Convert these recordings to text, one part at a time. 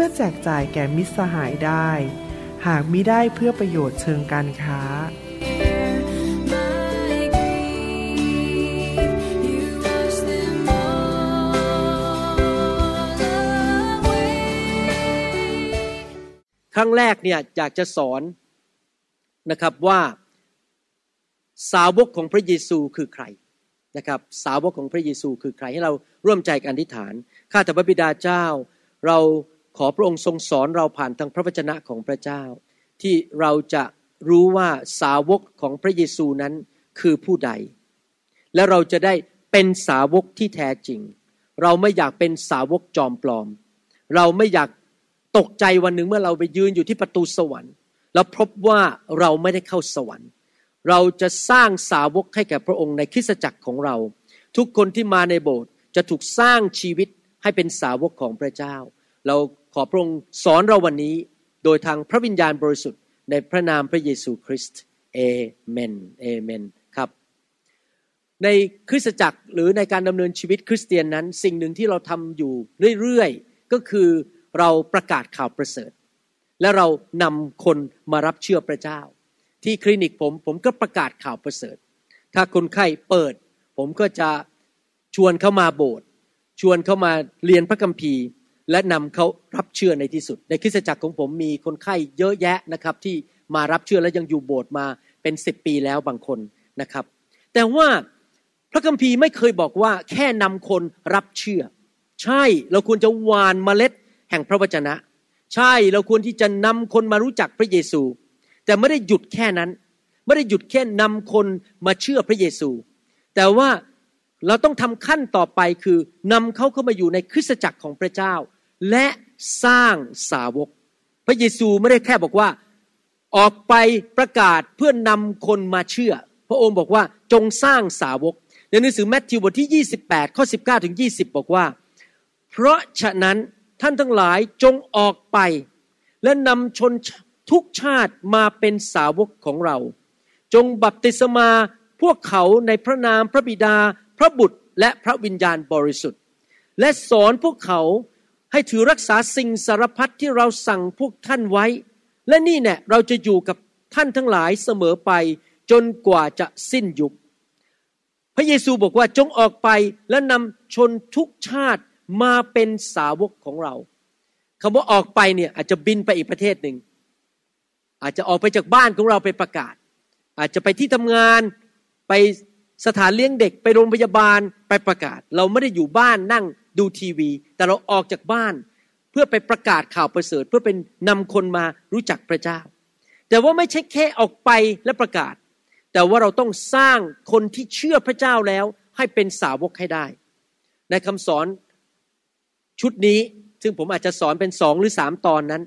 พื่อแจกจ่ายแก่มิตรสหายได้ หากมิได้เพื่อประโยชน์เชิงการค้า ครั้งแรกเนี่ยอยากจะสอนนะครับว่าสาวกของพระเยซูคือใครนะครับสาวกของพระเยซูคือใครให้เราร่วมใจกันอธิษฐาน ข้าแต่พระบิดาเจ้า เรา ขอพระองค์ทรงสอนเราผ่านทางพระวจนะของพระเจ้า ที่เราจะรู้ว่าสาวกของพระเยซูนั้นคือผู้ใด และเราจะได้เป็นสาวกที่แท้จริง เราไม่อยากเป็นสาวกจอมปลอม เราไม่อยากตกใจวันหนึ่งเมื่อเราไปยืนอยู่ที่ประตูสวรรค์ แล้วพบว่าเราไม่ได้เข้าสวรรค์ เราจะสร้างสาวกให้แก่พระองค์ในคริสตจักรของเรา ทุกคนที่มาในโบสถ์จะถูกสร้างชีวิตให้เป็นสาวกของพระเจ้า เรา ขอพระองค์สอนเราวันนี้โดยทางพระวิญญาณบริสุทธิ์ในพระนามพระเยซูคริสต์เอเมนเอเมนครับในคริสตจักรหรือในการดำเนินชีวิตคริสเตียนนั้น สิ่งหนึ่งที่เราทำอยู่เรื่อยๆ ก็คือเราประกาศข่าวประเสริฐ และเรานำคนมารับเชื่อพระเจ้า ที่คลินิกผมผมก็ประกาศข่าวประเสริฐ ถ้าคนไข้เปิด ผมก็จะชวนเข้ามาโบสถ์ชวนเข้ามาเรียนพระคัมภีร์ และนำเขารับเชื่อในที่สุด ในคริสตจักรของผมมีคนไข้เยอะแยะนะครับ ที่มารับเชื่อและยังอยู่โบสถ์มาเป็นสิบปีแล้วบางคนนะครับ แต่ว่าพระคัมภีร์ไม่เคยบอกว่าแค่นำคนรับเชื่อ ใช่เราควรจะหวานเมล็ดแห่งพระวจนะ ใช่เราควรที่จะนำคนมารู้จักพระเยซู แต่ไม่ได้หยุดแค่นั้น ไม่ได้หยุดแค่นำคนมาเชื่อพระเยซู แต่ว่าเราต้องทำขั้นต่อไปคือนำเขาเข้ามาอยู่ในคริสตจักรของพระเจ้า และสร้างสาวก พระเยซูไม่ได้แค่บอกว่าออกไปประกาศเพื่อนำคนมาเชื่อ พระองค์บอกว่าจงสร้างสาวก ในหนังสือแมทธิวบทที่ 28 ข้อ 19 ถึง 20 บอกว่า เพราะฉะนั้นท่านทั้งหลายจงออกไป และนำชนทุกชาติมาเป็นสาวกของเรา จงบัพติศมาพวกเขาในพระนามพระบิดา พระบุตรและพระวิญญาณบริสุทธิ์ และสอนพวกเขา ให้ถือรักษาสิ่งสารพัดที่เราสั่งพวกท่านไว้ และนี่เนี่ยเราจะอยู่กับท่านทั้งหลายเสมอไปจนกว่าจะสิ้นยุค พระเยซูบอกว่าจงออกไปและนำชนทุกชาติมาเป็นสาวกของเราคำว่าออกไปเนี่ยอาจจะบินไปอีกประเทศหนึ่ง อาจจะออกไปจากบ้านของเราไปประกาศ อาจจะไปที่ทำงานไปสถานเลี้ยงเด็กไปโรงพยาบาลไปประกาศ เราไม่ได้อยู่บ้านนั่ง ดูทีวี แต่เราออกจากบ้านเพื่อไปประกาศข่าวประเสริฐ เพื่อเป็นนำคนมารู้จักพระเจ้า แต่ว่าไม่ใช่แค่ออกไปและประกาศ แต่ว่าเราต้องสร้างคนที่เชื่อพระเจ้าแล้วให้เป็นสาวกให้ได้ ในคำสอนชุดนี้ซึ่งผมอาจจะสอนเป็นสองหรือสามตอนนั้น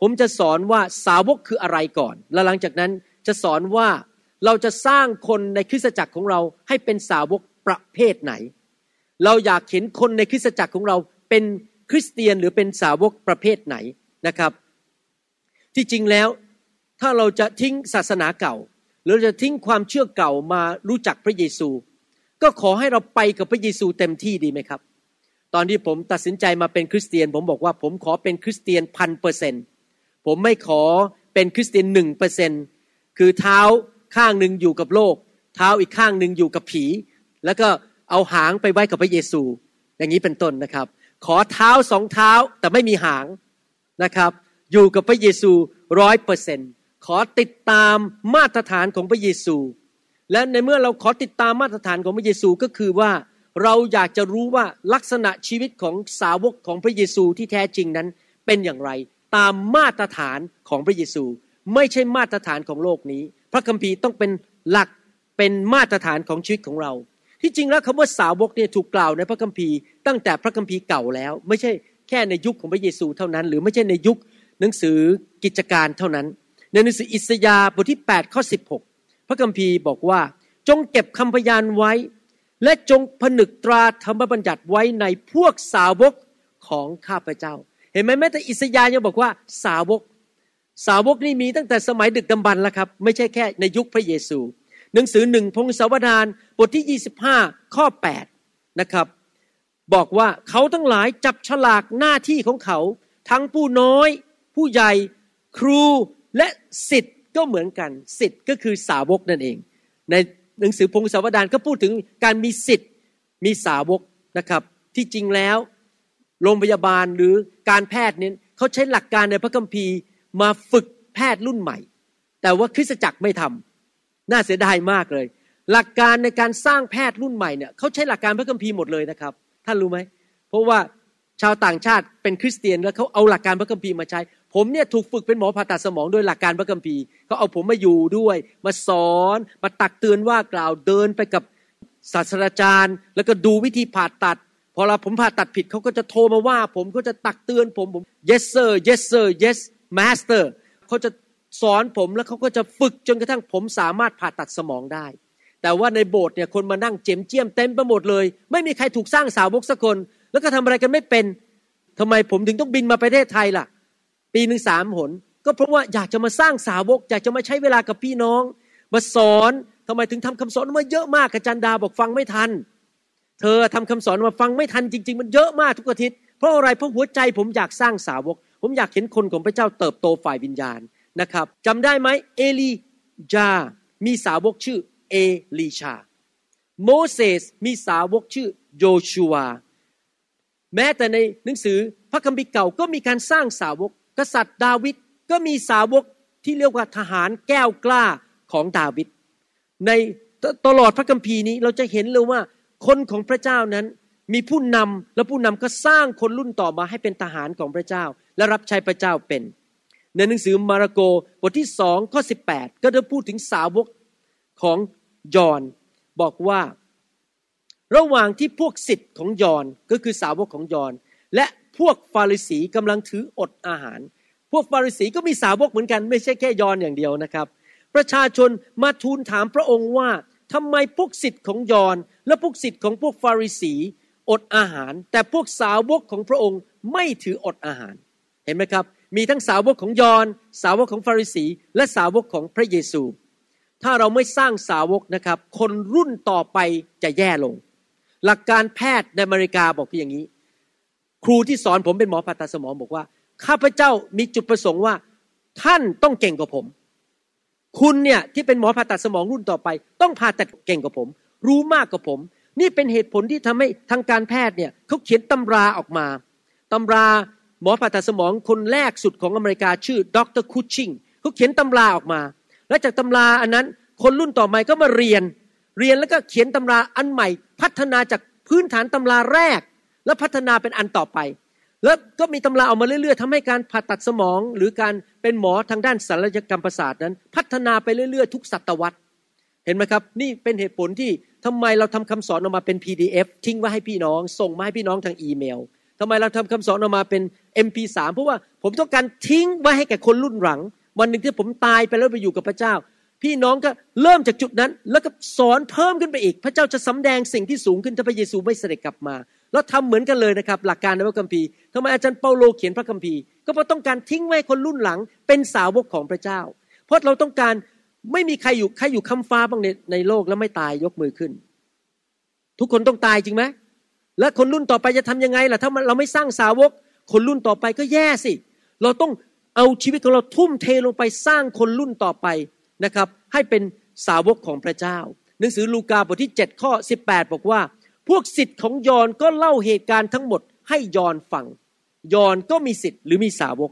ผมจะสอนว่าสาวกคืออะไรก่อน แล้วหลังจากนั้นจะสอนว่าเราจะสร้างคนในคริสตจักรของเราให้เป็นสาวกประเภทไหน เราอยากเห็นคนในคริสตจักรของเราเป็นคริสเตียนหรือเป็นสาวกประเภทไหนนะครับ ที่จริงแล้วถ้าเราจะทิ้งศาสนาเก่า หรือจะทิ้งความเชื่อเก่ามารู้จักพระเยซู ก็ขอให้เราไปกับพระเยซูเต็มที่ดีไหมครับ ตอนที่ผมตัดสินใจมาเป็นคริสเตียน ผมบอกว่าผมขอเป็นคริสเตียนพันเปอร์เซ็นต์ผมไม่ขอเป็นคริสเตียนหนึ่งเปอร์เซ็นต์คือเท้าข้างหนึ่งอยู่กับโลก เท้าอีกข้างหนึ่งอยู่กับผี แล้วก็ เอาหางไปไว้กับพระเยซู อย่างนี้เป็นต้นนะครับ ขอเท้าสองเท้าแต่ไม่มีหางนะครับ อยู่กับพระเยซูร้อยเปอร์เซนขอติดตามมาตรฐานของพระเยซู และในเมื่อเราขอติดตามมาตรฐานของพระเยซูก็คือว่าเราอยากจะรู้ว่าลักษณะชีวิตของสาวกของพระเยซูที่แท้จริงนั้นเป็นอย่างไร ตามมาตรฐานของพระเยซู ไม่ใช่มาตรฐานของโลกนี้ พระคัมภีร์ต้องเป็นหลักเป็นมาตรฐานของชีวิตของเรา ที่จริงแล้วคำว่าสาวกเนี่ยถูกกล่าวในพระคัมภีร์ตั้งแต่พระคัมภีร์เก่าแล้ว ไม่ใช่แค่ในยุคของพระเยซูเท่านั้น หรือไม่ใช่ในยุคหนังสือกิจการเท่านั้น ในหนังสืออิสยาห์บทที่8ข้อ16 พระคัมภีร์บอกว่า จงเก็บคำพยานไว้ และจงผนึกตราธรรมบัญญัติไว้ในพวกสาวกของข้าพเจ้า เห็นไหมแม้แต่อิสยาห์ยังบอกว่าสาวก สาวกนี่มีตั้งแต่สมัยดึกดำบรรพ์แล้วครับ ไม่ใช่แค่ในยุคพระเยซู หนังสือหนึ่งพงศาวดารบทที่ 25 ข้อ 8 นะครับ บอกว่าเขาทั้งหลายจับฉลากหน้าที่ของเขา ทั้งผู้น้อย ผู้ใหญ่ครูและสิทธิ์ก็เหมือนกันสิทธิ์ก็คือสาวกนั่นเอง ในหนังสือพงศาวดารก็พูดถึงการมีสิทธิ์มีสาวกนะครับที่จริงแล้ว โรงพยาบาลหรือการแพทย์เนี่ยเขาใช้หลักการในพระคัมภีร์มาฝึกแพทย์รุ่นใหม่ แต่ว่าคริสตจักรไม่ทำ น่าเสียดายมากเลย หลักการในการสร้างแพทย์รุ่นใหม่เนี่ยเขาใช้หลักการพระคัมภีร์หมดเลยนะครับ ท่านรู้ไหมเพราะว่าชาวต่างชาติเป็นคริสเตียนแล้วเขาเอาหลักการพระคัมภีร์มาใช้ ผมเนี่ยถูกฝึกเป็นหมอผ่าตัดสมองโดยหลักการพระคัมภีร์เขาเอาผมมาอยู่ด้วย มาสอนมาตักเตือนว่ากล่าวเดินไปกับศาสตราจารย์ แล้วก็ดูวิธีผ่าตัดพอเราผมผ่าตัดผิดเขาก็จะโทรมาว่า ผมเขาจะตักเตือนผมผม yes sir yes sir yes master เขาจะ สอนผมแล้วเขาก็จะฝึกจนกระทั่งผมสามารถผ่าตัดสมองได้ แต่ว่าในโบสถ์เนี่ยคนมานั่งเจียมเจียมเต็มไปหมดเลย ไม่มีใครถูกสร้างสาวกสักคน แล้วก็ทำอะไรกันไม่เป็นทำไมผมถึงต้องบินมาประเทศไทยล่ะ ปีหนึ่งสามหน ก็เพราะว่าอยากจะมาสร้างสาวก อยากจะมาใช้เวลากับพี่น้อง มาสอนทำไมถึงทำคำสอนมาเยอะมากอาจารย์ดาบอกฟังไม่ทัน เธอทำคำสอนมาฟังไม่ทันจริง ๆ มันเยอะมากทุกอาทิตย์เพราะอะไรเพราะหัวใจผมอยากสร้างสาวก ผมอยากเห็นคนของพระเจ้าเติบโตฝ่ายวิญญาณ นะครับจำได้ไหมเอลีจา มีสาวกชื่อเอลีชา โมเสสมีสาวกชื่อโยชูวาแม้แต่ในหนังสือพระคัมภีร์เก่าก็มีการสร้างสาวก กษัตริย์ดาวิดก็มีสาวกที่เรียกว่าทหารแก้วกล้าของดาวิดในตตลอดพระคัมภีร์นี้เราจะเห็นเลยว่าคนของพระเจ้านั้นมีผู้นำและผู้นำก็สร้างคนรุ่นต่อมาให้เป็นทหารของพระเจ้า และรับใช้พระเจ้าเป็น ในหนังสือมาระโกบทที่สองข้อสิก็ได้พูดถึงสาวกของยอนบอกว่า ระหว่างที่พวกสิทธิ์ของยอนก็คือสาวกของยอน และพวกฟาริสีกำลังถืออดอาหาร พวกฟาริสีก็มีสาวกเหมือนกัน ไม่ใช่แค่ยอนอย่างเดียวนะครับ ประชาชนมาทูลถามพระองค์ว่าทำไมพวกสิทธิ์ของยอนและพวกสิทธิ์ของพวกฟาริสีอดอาหาร แต่พวกสาวกของพระองค์ไม่ถืออดอาหารเห็นไหมครับ มีทั้งสาวกของยอห์นสาวกของฟาริสี และสาวกของพระเยซู ถ้าเราไม่สร้างสาวกนะครับ คนรุ่นต่อไปจะแย่ลง หลักการแพทย์ในอเมริกาบอกเพียงอย่างนี้ ครูที่สอนผมเป็นหมอผ่าตัดสมองบอกว่า ข้าพเจ้ามีจุดประสงค์ว่า ท่านต้องเก่งกว่าผม คุณเนี่ยที่เป็นหมอผ่าตัดสมองรุ่นต่อไป ต้องผ่าตัดเก่งกว่าผม รู้มากกว่าผม นี่เป็นเหตุผลที่ทำให้ทางการแพทย์เนี่ยเขาเขียนตำราออกมาตำรา หมอผ่าตัดสมองคนแรกสุดของอเมริกาชื่อดรคูชิงเขาเขียนตำราออกมา และจากตำราอันนั้นคนรุ่นต่อมาก็มาเรียน เรียนแล้วก็เขียนตำราอันใหม่ พัฒนาจากพื้นฐานตำราแรก แล้วพัฒนาเป็นอันต่อไป แล้วก็มีตำราออกมาเรื่อยๆทำให้การผ่าตัดสมอง หรือการเป็นหมอทางด้านศัลยกรรมประสาทนั้น พัฒนาไปเรื่อยๆ ทุกศตวรรษ เห็นไหมครับ นี่เป็นเหตุผลที่ทำไมเราทำคำสอนออกมาเป็น PDF ทิ้งไว้ให้พี่น้อง ส่งมาให้พี่น้องทางอีเมล ทำไมเราทำคำสอนออกมาเป็น MP3 เพราะว่าผมต้องการทิ้งไว้ให้แก่คนรุ่นหลัง วันหนึ่งที่ผมตายไปแล้วไปอยู่กับพระเจ้า พี่น้องก็เริ่มจากจุดนั้น แล้วก็สอนเพิ่มขึ้นไปอีก พระเจ้าจะสำแดงสิ่งที่สูงขึ้นถ้าพระเยซูไม่เสด็จกลับมา แล้วทำเหมือนกันเลยนะครับ หลักการในพระคัมภีร์ทำไมอาจารย์เปาโลเขียนพระคัมภีร์ ก็เพราะต้องการทิ้งไว้คนรุ่นหลัง เป็นสาวกของพระเจ้า เพราะเราต้องการไม่มีใครอยู่ใครอยู่คำฟ้าบ้างในในโลกแล้วไม่ตายยกมือขึ้น ทุกคนต้องตายจริงไหม และคนรุ่นต่อไปจะทำยังไงล่ะถ้าเราไม่สร้างสาวก คนรุ่นต่อไปก็แย่สิ เราต้องเอาชีวิตของเราทุ่มเทลงไปสร้างคนรุ่นต่อไปนะครับ ให้เป็นสาวกของพระเจ้า หนังสือลูกาบทที่ 7 ข้อ 18 บอกว่า พวกสิทธิ์ของยอนก็เล่าเหตุการณ์ทั้งหมดให้ยอนฟัง ยอนก็มีสิทธิ์หรือมีสาวก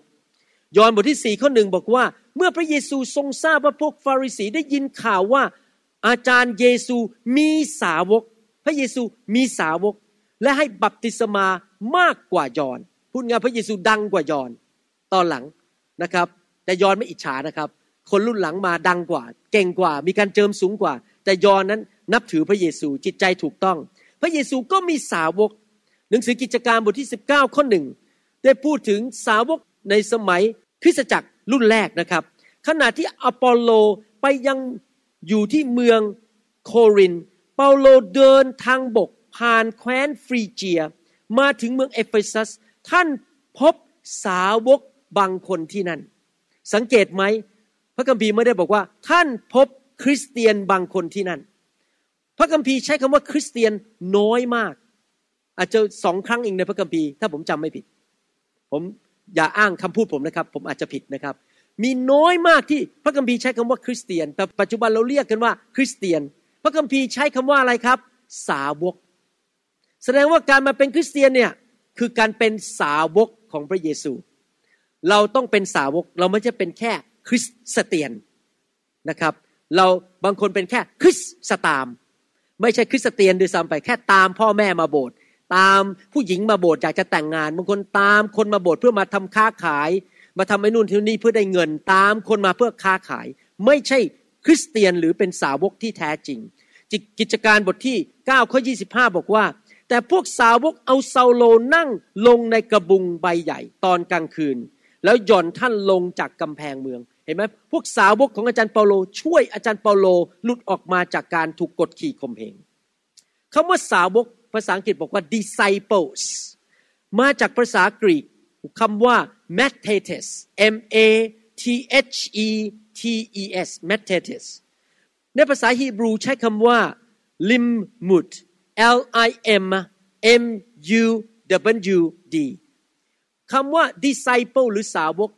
ยอนบทที่สี่ข้อหนึ่งบอกว่า เมื่อพระเยซูทรงทราบว่าพวกฟาริสีได้ยินข่าวว่าอาจารย์เยซูมีสาวก พระเยซูมีสาวก และให้บัพติศมามากกว่ายอนพูดง่ายพระเยซูดังกว่ายอนตอนหลังนะครับ แต่ยอนไม่อิจฉานะครับ คนรุ่นหลังมาดังกว่า เก่งกว่า มีการเจิมสูงกว่า แต่ยอนนั้นนับถือพระเยซูจิตใจถูกต้อง พระเยซูก็มีสาวก หนังสือกิจการบทที่ 19 ข้อหนึ่งได้พูดถึงสาวกในสมัยคริสตจักรรุ่นแรกนะครับ ขณะที่อปอลโลไปยังอยู่ที่เมืองโคริน เปาโลเดินทางบก ผ่านแคว้นฟรีเจีย มาถึงเมืองเอเฟซัส ท่านพบสาวกบางคนที่นั่น สังเกตไหม พระคัมภีร์ไม่ได้บอกว่า ท่านพบคริสเตียนบางคนที่นั่น พระคัมภีร์ใช้คำว่าคริสเตียนน้อยมาก อาจจะสองครั้งเองในพระคัมภีร์ถ้าผมจำไม่ผิด ผมอย่าอ้างคำพูดผมนะครับ ผมอาจจะผิดนะครับ มีน้อยมากที่พระคัมภีร์ใช้คำว่าคริสเตียน แต่ปัจจุบันเราเรียกกันว่า คริสเตียน พระคัมภีร์ใช้คำว่าอะไรครับ สาวก แสดงว่าการมาเป็นคริสเตียนเนี่ยคือการเป็นสาวกของพระเยซู เราต้องเป็นสาวกเราไม่ใช่เป็นแค่คริสเตียนนะครับ เราบางคนเป็นแค่คริสสตาม ไม่ใช่คริสเตียนด้วยซ้ำไปแค่ตามพ่อแม่มาโบสถ์ตามผู้หญิงมาโบสถ์อยากจะแต่งงาน บางคนตามคนมาโบสถ์เพื่อมาทำค้าขาย มาทำไอ้นู่นที่นี่เพื่อได้เงิน ตามคนมาเพื่อค้าขาย ไม่ใช่คริสเตียนหรือเป็นสาวกที่แท้จริง กิจการบทที่9ข้อ25 บอกว่า แต่พวกสาวกเอาเซาโลนั่งลงในกระบุงใบใหญ่ตอนกลางคืน แล้วหย่อนท่านลงจากกำแพงเมืองเห็นไหมพวกสาวกของอาจารย์เปาโล ช่วยอาจารย์เปาโลหลุดออกมาจากการถูกกดขี่ข่มเหงคำว่าสาวกภาษาอังกฤษบอกว่า disciples มาจากภาษากรีกคำว่า mathetes m a t h e t e s mathetes ในภาษาฮีบรูใช้คำว่า limud l i m m u w d คำว่า disciple หรือสาวก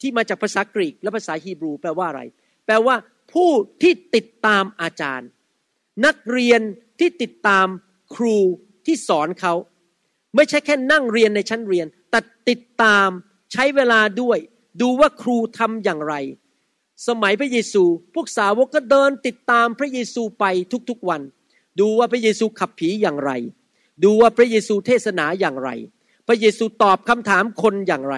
ที่มาจากภาษากรีกและภาษาฮีบรู แปลว่าอะไร แปลว่า ผู้ที่ติดตามอาจารย์ นักเรียนที่ติดตามครูที่สอนเขา ไม่ใช่แค่นั่งเรียนในชั้นเรียน แต่ติดตามใช้เวลาด้วย ดูว่าครูทำอย่างไร สมัยพระเยซู พวกสาวกก็เดินติดตามพระเยซูไปทุกๆวัน ดูว่าพระเยซูขับผีอย่างไร ดูว่าพระเยซูเทศนาอย่างไร พระเยซูตอบคำถามคนอย่างไร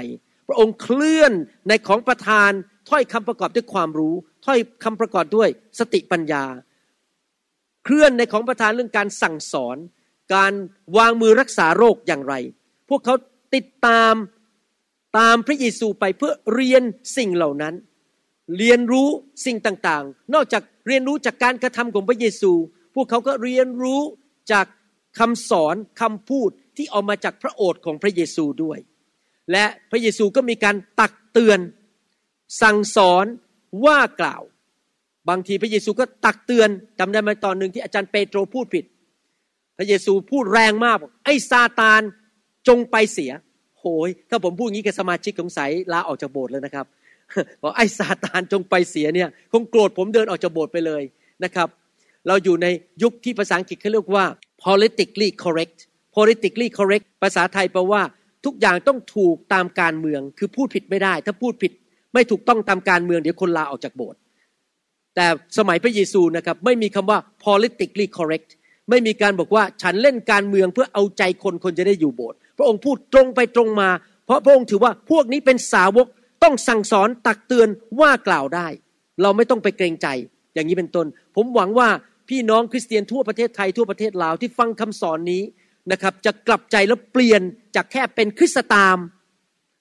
พระองค์เคลื่อนในของประทานถ้อยคำประกอบด้วยความรู้ ถ้อยคำประกอบด้วยสติปัญญา เคลื่อนในของประทานเรื่องการสั่งสอน การวางมือรักษาโรคอย่างไร พวกเขาติดตามตามพระเยซูไปเพื่อเรียนสิ่งเหล่านั้น เรียนรู้สิ่งต่างๆ นอกจากเรียนรู้จากการกระทำของพระเยซู พวกเขาก็เรียนรู้จากคำสอนคำพูดที่ออกมาจากพระโอษฐ์ของพระเยซูด้วย และพระเยซูก็มีการตักเตือน สั่งสอนว่ากล่าว บางทีพระเยซูก็ตักเตือนจำได้ไหมตอนหนึ่งที่อาจารย์เปโตรพูดผิด พระเยซูพูดแรงมากบอกไอ้ซาตานจงไปเสียโหยถ้าผมพูดอย่างนี้กับสมาชิกสงสัยลาออกจากโบสถ์เลยนะครับบอกไอ้ซาตานจงไปเสียเนี่ยคงโกรธผมเดินออกจากโบสถ์ไปเลยนะครับ เราอยู่ในยุคที่ภาษาอังกฤษเขาเรียกว่า politically correct politically correct ภาษาไทยแปลว่า ทุกอย่างต้องถูกตามการเมือง คือพูดผิดไม่ได้ ถ้าพูดผิดไม่ถูกต้องตามการเมืองเดี๋ยวคนลาออกจากโบสถ์แต่สมัยพระเยซูนะครับไม่มีคำว่า politically correct ไม่มีการบอกว่าฉันเล่นการเมืองเพื่อเอาใจคนคนจะได้อยู่โบสถ์พระองค์พูดตรงไปตรงมา เพราะพระองค์ถือว่าพวกนี้เป็นสาวกต้องสั่งสอนตักเตือนว่ากล่าวได้ เราไม่ต้องไปเกรงใจอย่างนี้เป็นต้น ผมหวังว่า พี่น้องคริสเตียนทั่วประเทศไทยทั่วประเทศลาวที่ฟังคำสอนนี้นะครับจะกลับใจแล้วเปลี่ยนจากแค่เป็นคริสตาม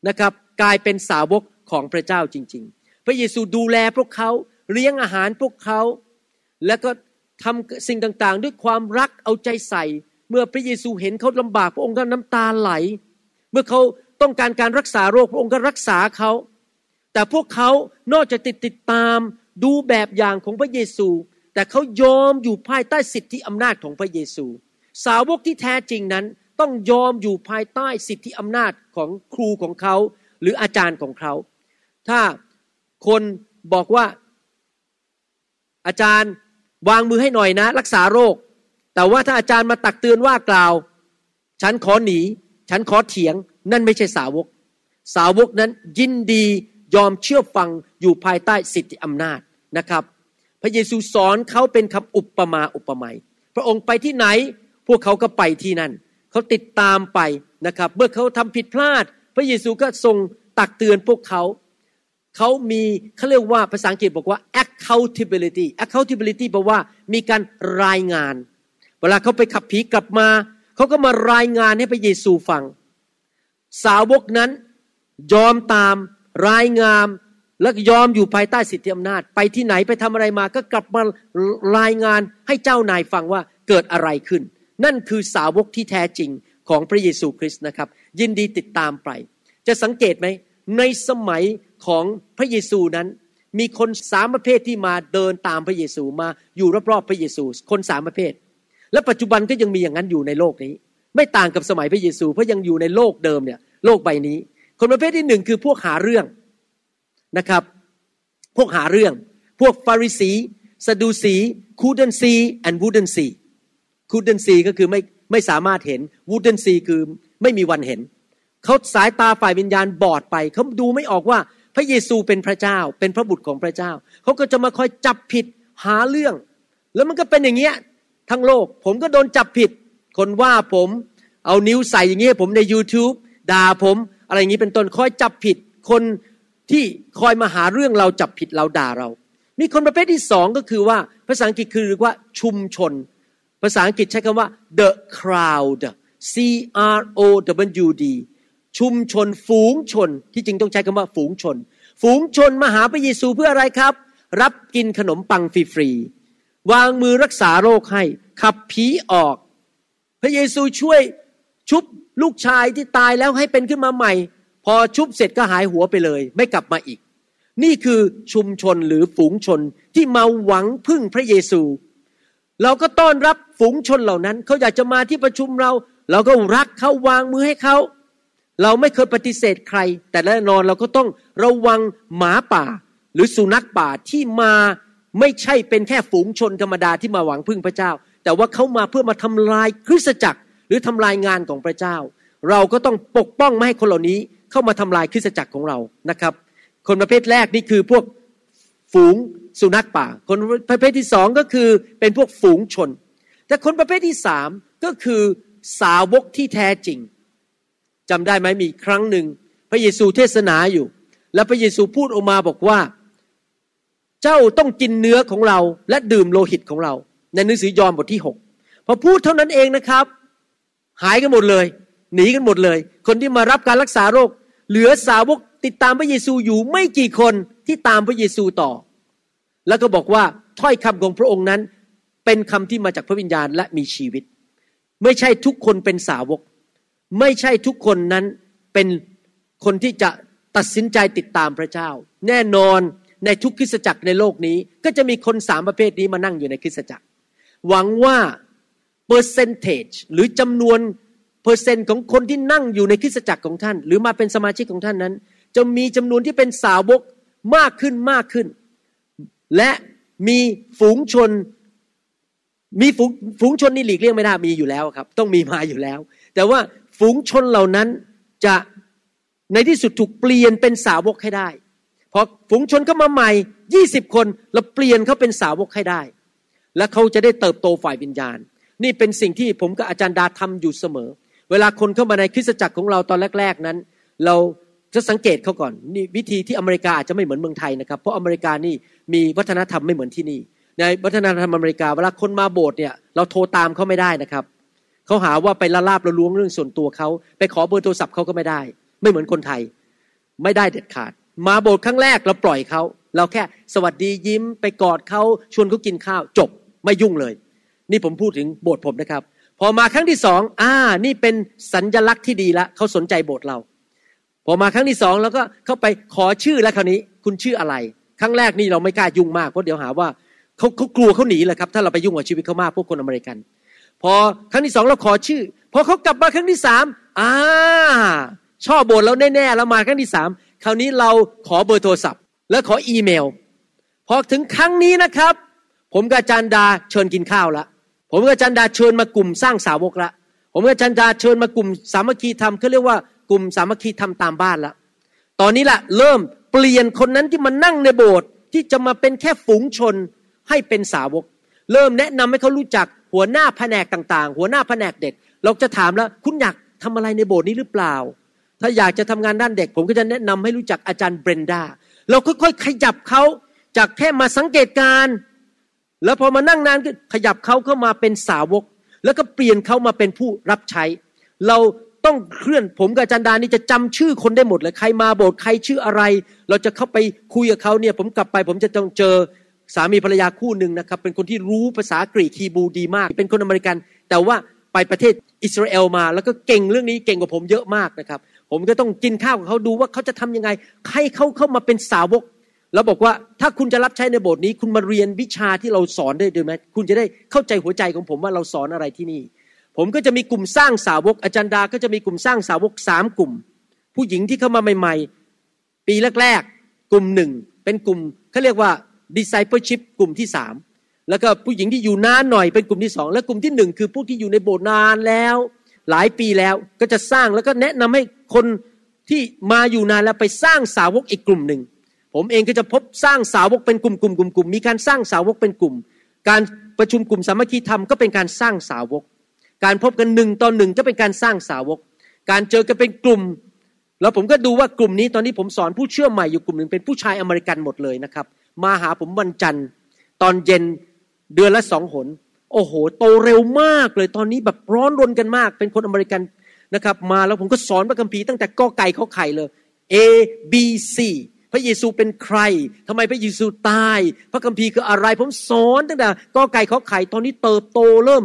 นะครับกลายเป็นสาวกของพระเจ้าจริง ๆ พระเยซูดูแลพวกเขาเลี้ยงอาหารพวกเขา แล้วก็ทำสิ่งต่างๆ ด้วยความรักเอาใจใส่ เมื่อพระเยซูเห็นเขาลำบากพระองค์ก็น้ำตาไหล เมื่อเขาต้องการการรักษาโรคพระองค์ก็รักษาเขา แต่พวกเขานอกจากติดติดตามดูแบบอย่างของพระเยซู แต่เขายอมอยู่ภายใต้สิทธิอำนาจของพระเยซู สาวกที่แท้จริงนั้นต้องยอมอยู่ภายใต้สิทธิอำนาจของครูของเขา หรืออาจารย์ของเขา ถ้าคนบอกว่าอาจารย์วางมือให้หน่อยนะ รักษาโรค แต่ว่าถ้าอาจารย์มาตักเตือนว่ากล่าว ฉันขอหนี ฉันขอเถียง นั่นไม่ใช่สาวก สาวกนั้นยินดียอมเชื่อฟังอยู่ภายใต้สิทธิอำนาจนะครับ พระเยซูสอนเขาเป็นคำอุปมาอุปไมยพระองค์ไปที่ไหน พวกเขาก็ไปที่นั่น เขาติดตามไปนะครับ เมื่อเขาทำผิดพลาด พระเยซูก็ทรงตักเตือนพวกเขา เขามีเขาเรียกว่าภาษาอังกฤษบอกว่า accountability accountability แปลว่ามีการรายงาน เวลาเขาไปขับผีกลับมา เขาก็มารายงานให้พระเยซูฟัง สาวกนั้นยอมตามรายงาม และยอมอยู่ภายใต้สิทธิอำนาจ ไปที่ไหนไปทำอะไรมา ก็กลับมารายงานให้เจ้านายฟังว่าเกิดอะไรขึ้น นั่นคือสาวกที่แท้จริงของพระเยซูคริสต์นะครับ ยินดีติดตามไป จะสังเกตไหมในสมัยของพระเยซูนั้น มีคนสามประเภทที่มาเดินตามพระเยซูมาอยู่รอบๆพระเยซู คนสามประเภท และปัจจุบันก็ยังมีอย่างนั้นอยู่ในโลกนี้ ไม่ต่างกับสมัยพระเยซูเพราะยังอยู่ในโลกเดิมเนี่ยโลกใบนี้ คนประเภทที่หนึ่งคือพวกหาเรื่อง นะครับ พวกหาเรื่อง พวกฟาริสีสะดูสี couldn't see and wouldn't see couldn't see ก็คือไม่ไม่สามารถเห็น wouldn't see คือไม่มีวันเห็น เขาสายตาฝ่ายวิญญาณบอดไป เขาดูไม่ออกว่าพระเยซูเป็นพระเจ้า เป็นพระบุตรของพระเจ้า เขาก็จะมาคอยจับผิดหาเรื่อง แล้วมันก็เป็นอย่างเงี้ยทั้งโลก ผมก็โดนจับผิด คนว่าผมเอานิ้วใส่อย่างเงี้ยผมใน YouTube ด่าผมอะไรอย่างนี้เป็นต้นคอยจับผิด คน ที่คอยมาหาเรื่องเราจับผิดเราด่าเรา มีคนประเภทที่สองก็คือว่าภาษาอังกฤษคือเรียกว่าชุมชน ภาษาอังกฤษใช้คำว่า the crowd C R O W D ชุมชนฝูงชนที่จริงต้องใช้คำว่าฝูงชน ฝูงชนมาหาพระเยซูเพื่ออะไรครับ รับกินขนมปังฟรีๆวางมือรักษาโรคให้ขับผีออก พระเยซูช่วยชุบลูกชายที่ตายแล้วให้เป็นขึ้นมาใหม่ พอชุบเสร็จก็หายหัวไปเลย ไม่กลับมาอีก นี่คือชุมชนหรือฝูงชนที่มาหวังพึ่งพระเยซู เราก็ต้อนรับฝูงชนเหล่านั้น เขาอยากจะมาที่ประชุมเรา เราก็รักเขาวางมือให้เขา เราไม่เคยปฏิเสธใคร แต่แน่นอนเราก็ต้องระวังหมาป่า หรือสุนัขป่าที่มาไม่ใช่เป็นแค่ฝูงชนธรรมดาที่มาหวังพึ่งพระเจ้า แต่ว่าเขามาเพื่อมาทำลายคริสตจักร หรือทำลายงานของพระเจ้า เราก็ต้องปกป้องไม่ให้คนเหล่านี้ เข้ามาทำลายคริสตจักรของเรานะครับ คนประเภทแรกนี่คือพวกฝูงสุนัขป่า คนประเภทที่สองก็คือเป็นพวกฝูงชน แต่คนประเภทที่สามก็คือสาวกที่แท้จริงจำได้ไหมมีครั้งหนึ่ง พระเยซูเทศนาอยู่ แล้วพระเยซูพูดออกมาบอกว่า เจ้าต้องกินเนื้อของเราและดื่มโลหิตของเรา ในหนังสือยอห์นบทที่หกพอพูดเท่านั้นเองนะครับ หายกันหมดเลย หนีกันหมดเลย คนที่มารับการรักษาโรค เหลือสาวกติดตามพระเยซูอยู่ไม่กี่คนที่ตามพระเยซูต่อ แล้วก็บอกว่าถ้อยคำของพระองค์นั้น เป็นคำที่มาจากพระวิญญาณและมีชีวิต ไม่ใช่ทุกคนเป็นสาวก ไม่ใช่ทุกคนนั้นเป็นคนที่จะตัดสินใจติดตามพระเจ้า แน่นอนในทุกคริสตจักรในโลกนี้ ก็จะมีคนสามประเภทนี้มานั่งอยู่ในคริสตจักร หวังว่าเปอร์เซนเทจหรือจำนวน เปอร์เซนต์ของคนที่นั่งอยู่ในคริสตจักรของท่าน หรือมาเป็นสมาชิกของท่านนั้น จะมีจำนวนที่เป็นสาวกมากขึ้นมากขึ้น และมีฝูงชน มีฝูงฝูงชนนี่หลีกเลี่ยงไม่ได้มีอยู่แล้วครับ ต้องมีมาอยู่แล้ว แต่ว่าฝูงชนเหล่านั้นจะในที่สุดถูกเปลี่ยนเป็นสาวกให้ได้พอฝูงชนเข้ามาใหม่ยี่สิบคนเราเปลี่ยนเขาเป็นสาวกให้ได้ และเขาจะได้เติบโตฝ่ายวิญญาณ นี่เป็นสิ่งที่ผมกับอาจารย์ดาทำอยู่เสมอ เวลาคนเข้ามาในคริสตจักรของเราตอนแรก ๆนั้น เราจะสังเกตเขาก่อนนี่วิธีที่อเมริกาอาจจะไม่เหมือนเมืองไทยนะครับ เพราะอเมริกานี่มีวัฒนธรรมไม่เหมือนที่นี่ ในวัฒนธรรมอเมริกาเวลาคนมาโบสถ์เนี่ยเราโทรตามเขาไม่ได้นะครับเขาหาว่าไปละลาบละล้วงเรื่องส่วนตัวเขาไปขอเบอร์โทรศัพท์เขาก็ไม่ได้ ไม่เหมือนคนไทย ไม่ได้เด็ดขาด มาโบสถ์ครั้งแรกเราปล่อยเขาเราแค่สวัสดียิ้มไปกอดเขาชวนเขากินข้าวจบไม่ยุ่งเลย นี่ผมพูดถึงโบสถ์ผมนะครับ พอมาครั้งที่สองอ่า นี่เป็นสัญญลักษณ์ที่ดีละเขาสนใจโบสถ์เรา พอมาครั้งที่สองแล้วก็เข้าไปขอชื่อแล้วคราวนี้ คุณชื่ออะไร ครั้งแรกนี่เราไม่กล้ายุ่งมากเพราะเดี๋ยวหาว่าเขาเขากลัวเขาหนีเลยครับ ถ้าเราไปยุ่งกับชีวิตเขามากพวกคนอเมริกัน พอครั้งที่สองเราขอชื่อ พอเขากลับมาครั้งที่สามอ่าชอบโบสถ์เราแน่ๆแล้วมาครั้งที่สามคราวนี้เราขอเบอร์โทรศัพท์ แล้วขออีเมล พอถึงครั้งนี้นะครับ ผมกับจารย์ดาเชิญกินข้าวละ ผมกับจารย์ดาเชิญมากลุ่มสร้างสาวกละผมกับจารย์ดาเชิญมากลุ่มสามัคคีธรรมเขาเรียกว่ากลุ่มสามัคคีธรรมตามบ้านละตอนนี้ละเริ่มเปลี่ยนคนนั้นที่มานั่งในโบสถ์ที่จะมาเป็นแค่ฝูงชนให้เป็นสาวก เริ่มแนะนำให้เขารู้จักหัวหน้าแผนกต่างๆ หัวหน้าแผนกเด็ก เราจะถามแล้วคุณอยากทำอะไรในโบสถ์นี้หรือเปล่า ถ้าอยากจะทำงานด้านเด็ก ผมก็จะแนะนำให้รู้จักอาจารย์เบรนดาเราค่อยๆขยับเขาจากแค่มาสังเกตการณ์ แล้วพอมานั่งนานก็ขยับเขาเข้ามาเป็นสาวก แล้วก็เปลี่ยนเขามาเป็นผู้รับใช้ เราต้องเคลื่อนผมกับจารย์ดานี่จะจำชื่อคนได้หมดเลยใครมาโบสถ์ใครชื่ออะไร เราจะเข้าไปคุยกับเขาเนี่ยผมกลับไป ผมจะต้องเจอสามีภรรยาคู่หนึ่งนะครับ เป็นคนที่รู้ภาษากรีกฮีบรูดีมาก เป็นคนอเมริกัน แต่ว่าไปประเทศอิสราเอลมา แล้วก็เก่งเรื่องนี้เก่งกว่าผมเยอะมากนะครับ ผมก็ต้องกินข้าวกับเขาดูว่าเขาจะทำยังไงให้เขาเข้ามาเป็นสาวก แล้วบอกว่าถ้าคุณจะรับใช้ในโบสถ์นี้ คุณมาเรียนวิชาที่เราสอนได้ด้วยไหมคุณจะได้เข้าใจหัวใจของผมว่าเราสอนอะไรที่นี่ ผมก็จะมีกลุ่มสร้างสาวกอาจารย์ดา ก็จะมีกลุ่มสร้างสาวกสามกลุ่ม ผู้หญิงที่เข้ามาใหม่ ๆ ปีแรกๆ กลุ่มหนึ่งเป็นกลุ่มเขาเรียกว่า discipleship กลุ่มที่สามแล้วก็ผู้หญิงที่อยู่นานหน่อยเป็นกลุ่มที่สองและกลุ่มที่หนึ่งคือผู้ที่อยู่ในโบสถ์นานแล้ว หลายปีแล้วก็จะสร้างแล้วก็แนะนำให้คนที่มาอยู่นานแล้วไปสร้างสาวกอีกกลุ่มหนึ่ง ผมเองก็จะพบสร้างสาวกเป็นกลุ่มกลุ่มกลุ่มกลุ่มมีการสร้างสาวกเป็นกลุ่ม การประชุมกลุ่มสามัคคีธรรมก็เป็นการสร้างสาวก การพบกันหนึ่งต่อหนึ่งก็เป็นการสร้างสาวก การเจอกันเป็นกลุ่ม แล้วผมก็ดูว่ากลุ่มนี้ตอนนี้ผมสอนผู้เชื่อใหม่อยู่กลุ่มหนึ่งเป็นผู้ชายอเมริกันหมดเลยนะครับ มาหาผมวันจันทร์ตอนเย็นเดือนละสองหน โอ้โห โตเร็วมากเลยตอนนี้แบบร้อนรนกันมาก เป็นคนอเมริกันนะครับ มาแล้วผมก็สอนพระคัมภีร์ตั้งแต่กอไก่ข้อไข่เลย A B C พระเยซูเป็นใครทำไมพระเยซูตาย พระคัมภีร์คืออะไร ผมสอนตั้งแต่กอไก่ขอไข่ตอนนี้เติบโตเริ่ม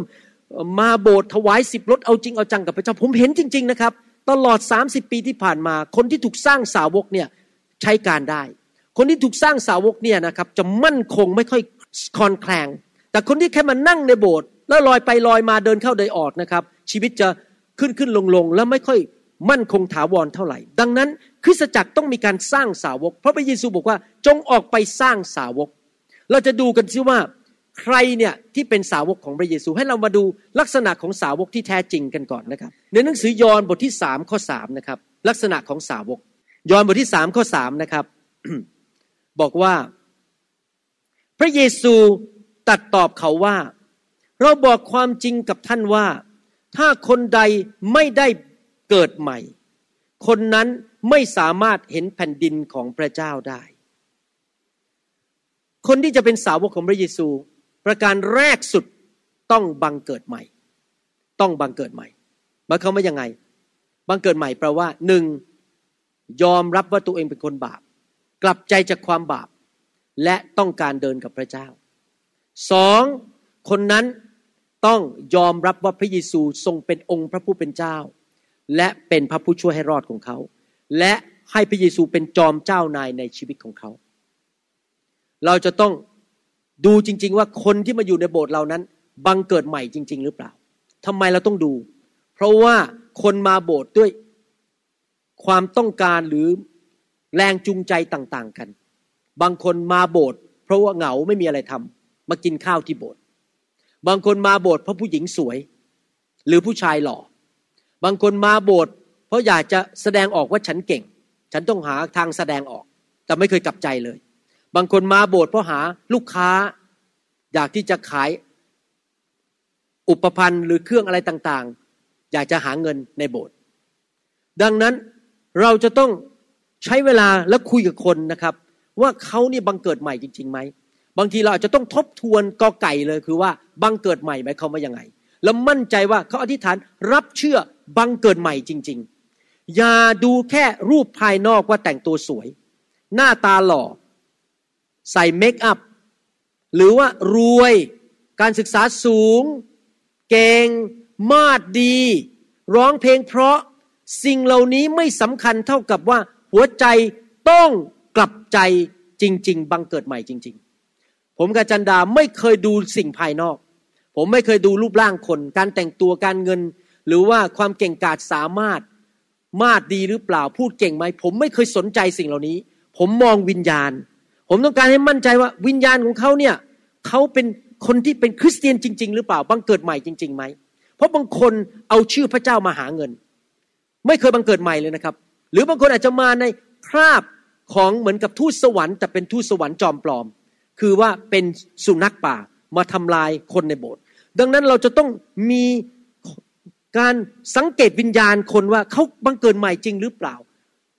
มาโบสถ์ถวายสิบรถเอาจริงเอาจังกับพระเจ้าผมเห็นจริง ๆนะครับ ตลอด 30 ปีที่ผ่านมา คนที่ถูกสร้างสาวกเนี่ยใช้การได้ คนที่ถูกสร้างสาวกเนี่ยนะครับจะมั่นคงไม่ค่อยคอนแคลง แต่คนที่แค่มานั่งในโบสถ์แล้วลอยไปลอยมาเดินเข้าเดินออกนะครับชีวิตจะขึ้นขึ้นลงลงแล้วไม่ค่อย มั่นคงถาวรเท่าไหร่ ดังนั้นคริสตจักรต้องมีการสร้างสาวก เพราะพระเยซูบอกว่าจงออกไปสร้างสาวก เราจะดูกันซิว่าใครเนี่ยที่เป็นสาวกของพระเยซูให้เรามาดูลักษณะของสาวกที่แท้จริงกันก่อนนะครับ ในหนังสือยอห์นบทที่สามข้อสามนะครับ ลักษณะของสาวก ยอห์นบทที่สามข้อสามนะครับ บอกว่า พระเยซูตัดตอบเขาว่า เราบอกความจริงกับท่านว่า ถ้าคนใดไม่ได้ เกิดใหม่ คนนั้นไม่สามารถเห็นแผ่นดินของพระเจ้าได้ คนที่จะเป็นสาวกของพระเยซู ประการแรกสุดต้องบังเกิดใหม่ ต้องบังเกิดใหม่หมายความว่ายังไง บังเกิดใหม่แปลว่าหนึ่งยอมรับว่าตัวเองเป็นคนบาป กลับใจจากความบาป และต้องการเดินกับพระเจ้าสองคนนั้นต้องยอมรับว่าพระเยซูทรงเป็นองค์พระผู้เป็นเจ้า และเป็นพระผู้ช่วยให้รอดของเขา และให้พระเยซูเป็นจอมเจ้านายในชีวิตของเขา เราจะต้องดูจริง ๆ ว่าคนที่มาอยู่ในโบสถ์เรานั้น บังเกิดใหม่จริง ๆ หรือเปล่าทำไมเราต้องดู เพราะว่าคนมาโบสถ์ด้วยความต้องการหรือแรงจูงใจต่างๆกัน บางคนมาโบสถ์เพราะว่าเหงาไม่มีอะไรทำมากินข้าวที่โบสถ์บางคนมาโบสถ์เพราะผู้หญิงสวย หรือผู้ชายหล่อ บางคนมาโบสถ์เพราะอยากจะแสดงออกว่าฉันเก่ง ฉันต้องหาทางแสดงออก แต่ไม่เคยกลับใจเลย บางคนมาโบสถ์เพราะหาลูกค้า อยากที่จะขายอุปภัณฑ์หรือเครื่องอะไรต่างๆ อยากจะหาเงินในโบสถ์ดังนั้นเราจะต้องใช้เวลาและคุยกับคนนะครับ ว่าเขานี่บังเกิดใหม่จริงๆไหมบางทีเราอาจจะต้องทบทวนกอไก่เลยคือว่าบังเกิดใหม่ไหมายความว่ายังไง แล้วมั่นใจว่าเขาอธิษฐานรับเชื่อ บังเกิดใหม่จริง ๆ อย่าดูแค่รูปภายนอกว่าแต่งตัวสวย หน้าตาหล่อ ใส่เมคอัพ หรือว่ารวยการศึกษาสูง เก่ง มาดดี ร้องเพลงเพราะสิ่งเหล่านี้ไม่สำคัญเท่ากับว่าหัวใจต้องกลับใจจริง ๆ บังเกิดใหม่จริง ๆ ผมกับจันดาไม่เคยดูสิ่งภายนอก ผมไม่เคยดูรูปร่างคน การแต่งตัวการเงิน หรือว่าความเก่งกาจสามารถมาดดีหรือเปล่าพูดเก่งไหม ผมไม่เคยสนใจสิ่งเหล่านี้ ผมมองวิญญาณ ผมต้องการให้มั่นใจว่าวิญญาณของเขาเนี่ยเขาเป็นคนที่เป็นคริสเตียนจริง ๆ หรือเปล่าบังเกิดใหม่จริงๆไหมเพราะบางคนเอาชื่อพระเจ้ามาหาเงิน ไม่เคยบังเกิดใหม่เลยนะครับ หรือบางคนอาจจะมาในคราบของเหมือนกับทูตสวรรค์แต่เป็นทูตสวรรค์จอมปลอม คือว่าเป็นสุนัขป่ามาทำลายคนในโบสถ์ดังนั้นเราจะต้องมี การสังเกตวิญญาณคนว่าเขาบังเกิดใหม่จริงหรือเปล่า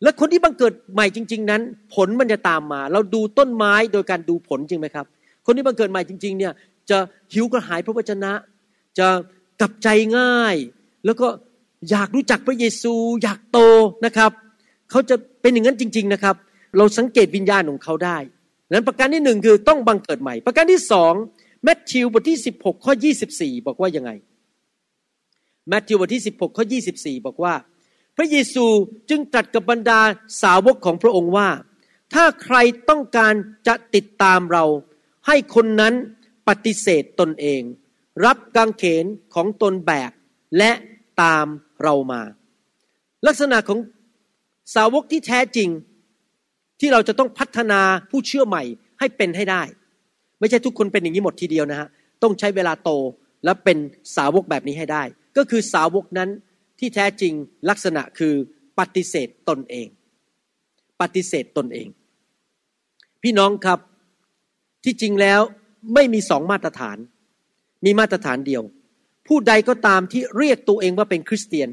และคนที่บังเกิดใหม่จริง ๆ นั้น ผลมันจะตามมา เราดูต้นไม้โดยการดูผลจริงไหมครับ คนที่บังเกิดใหม่จริง ๆ เนี่ยจะหิวกระหายพระวจนะ จะกลับใจง่าย แล้วก็อยากรู้จักพระเยซู อยากโตนะครับเขาจะเป็นอย่างนั้นจริง ๆนะครับ เราสังเกตวิญญาณของเขาได้นั้นประการที่หนึ่งคือต้องบังเกิดใหม่ ประการที่สองแมทธิวบทที่ 16 ข้อ 24 บอกว่ายังไง มทธิวบทที่ 16ข้อ24 บอกว่า พระเยซูจึงตรัสกับบรรดาสาวกของพระองค์ว่า ถ้าใครต้องการจะติดตามเรา ให้คนนั้นปฏิเสธตนเอง รับกางเขนของตนแบกและตามเรามา ลักษณะของสาวกที่แท้จริง ที่เราจะต้องพัฒนาผู้เชื่อใหม่ให้เป็นให้ได้ ไม่ใช่ทุกคนเป็นอย่างนี้หมดทีเดียวนะฮะต้องใช้เวลาโตและเป็นสาวกแบบนี้ให้ได้ ก็คือสาวกนั้นที่แท้จริงลักษณะคือปฏิเสธตนเอง ปฏิเสธตนเอง พี่น้องครับที่จริงแล้วไม่มีสองมาตรฐาน มีมาตรฐานเดียว ผู้ใดก็ตามที่เรียกตัวเองว่าเป็นคริสเตียน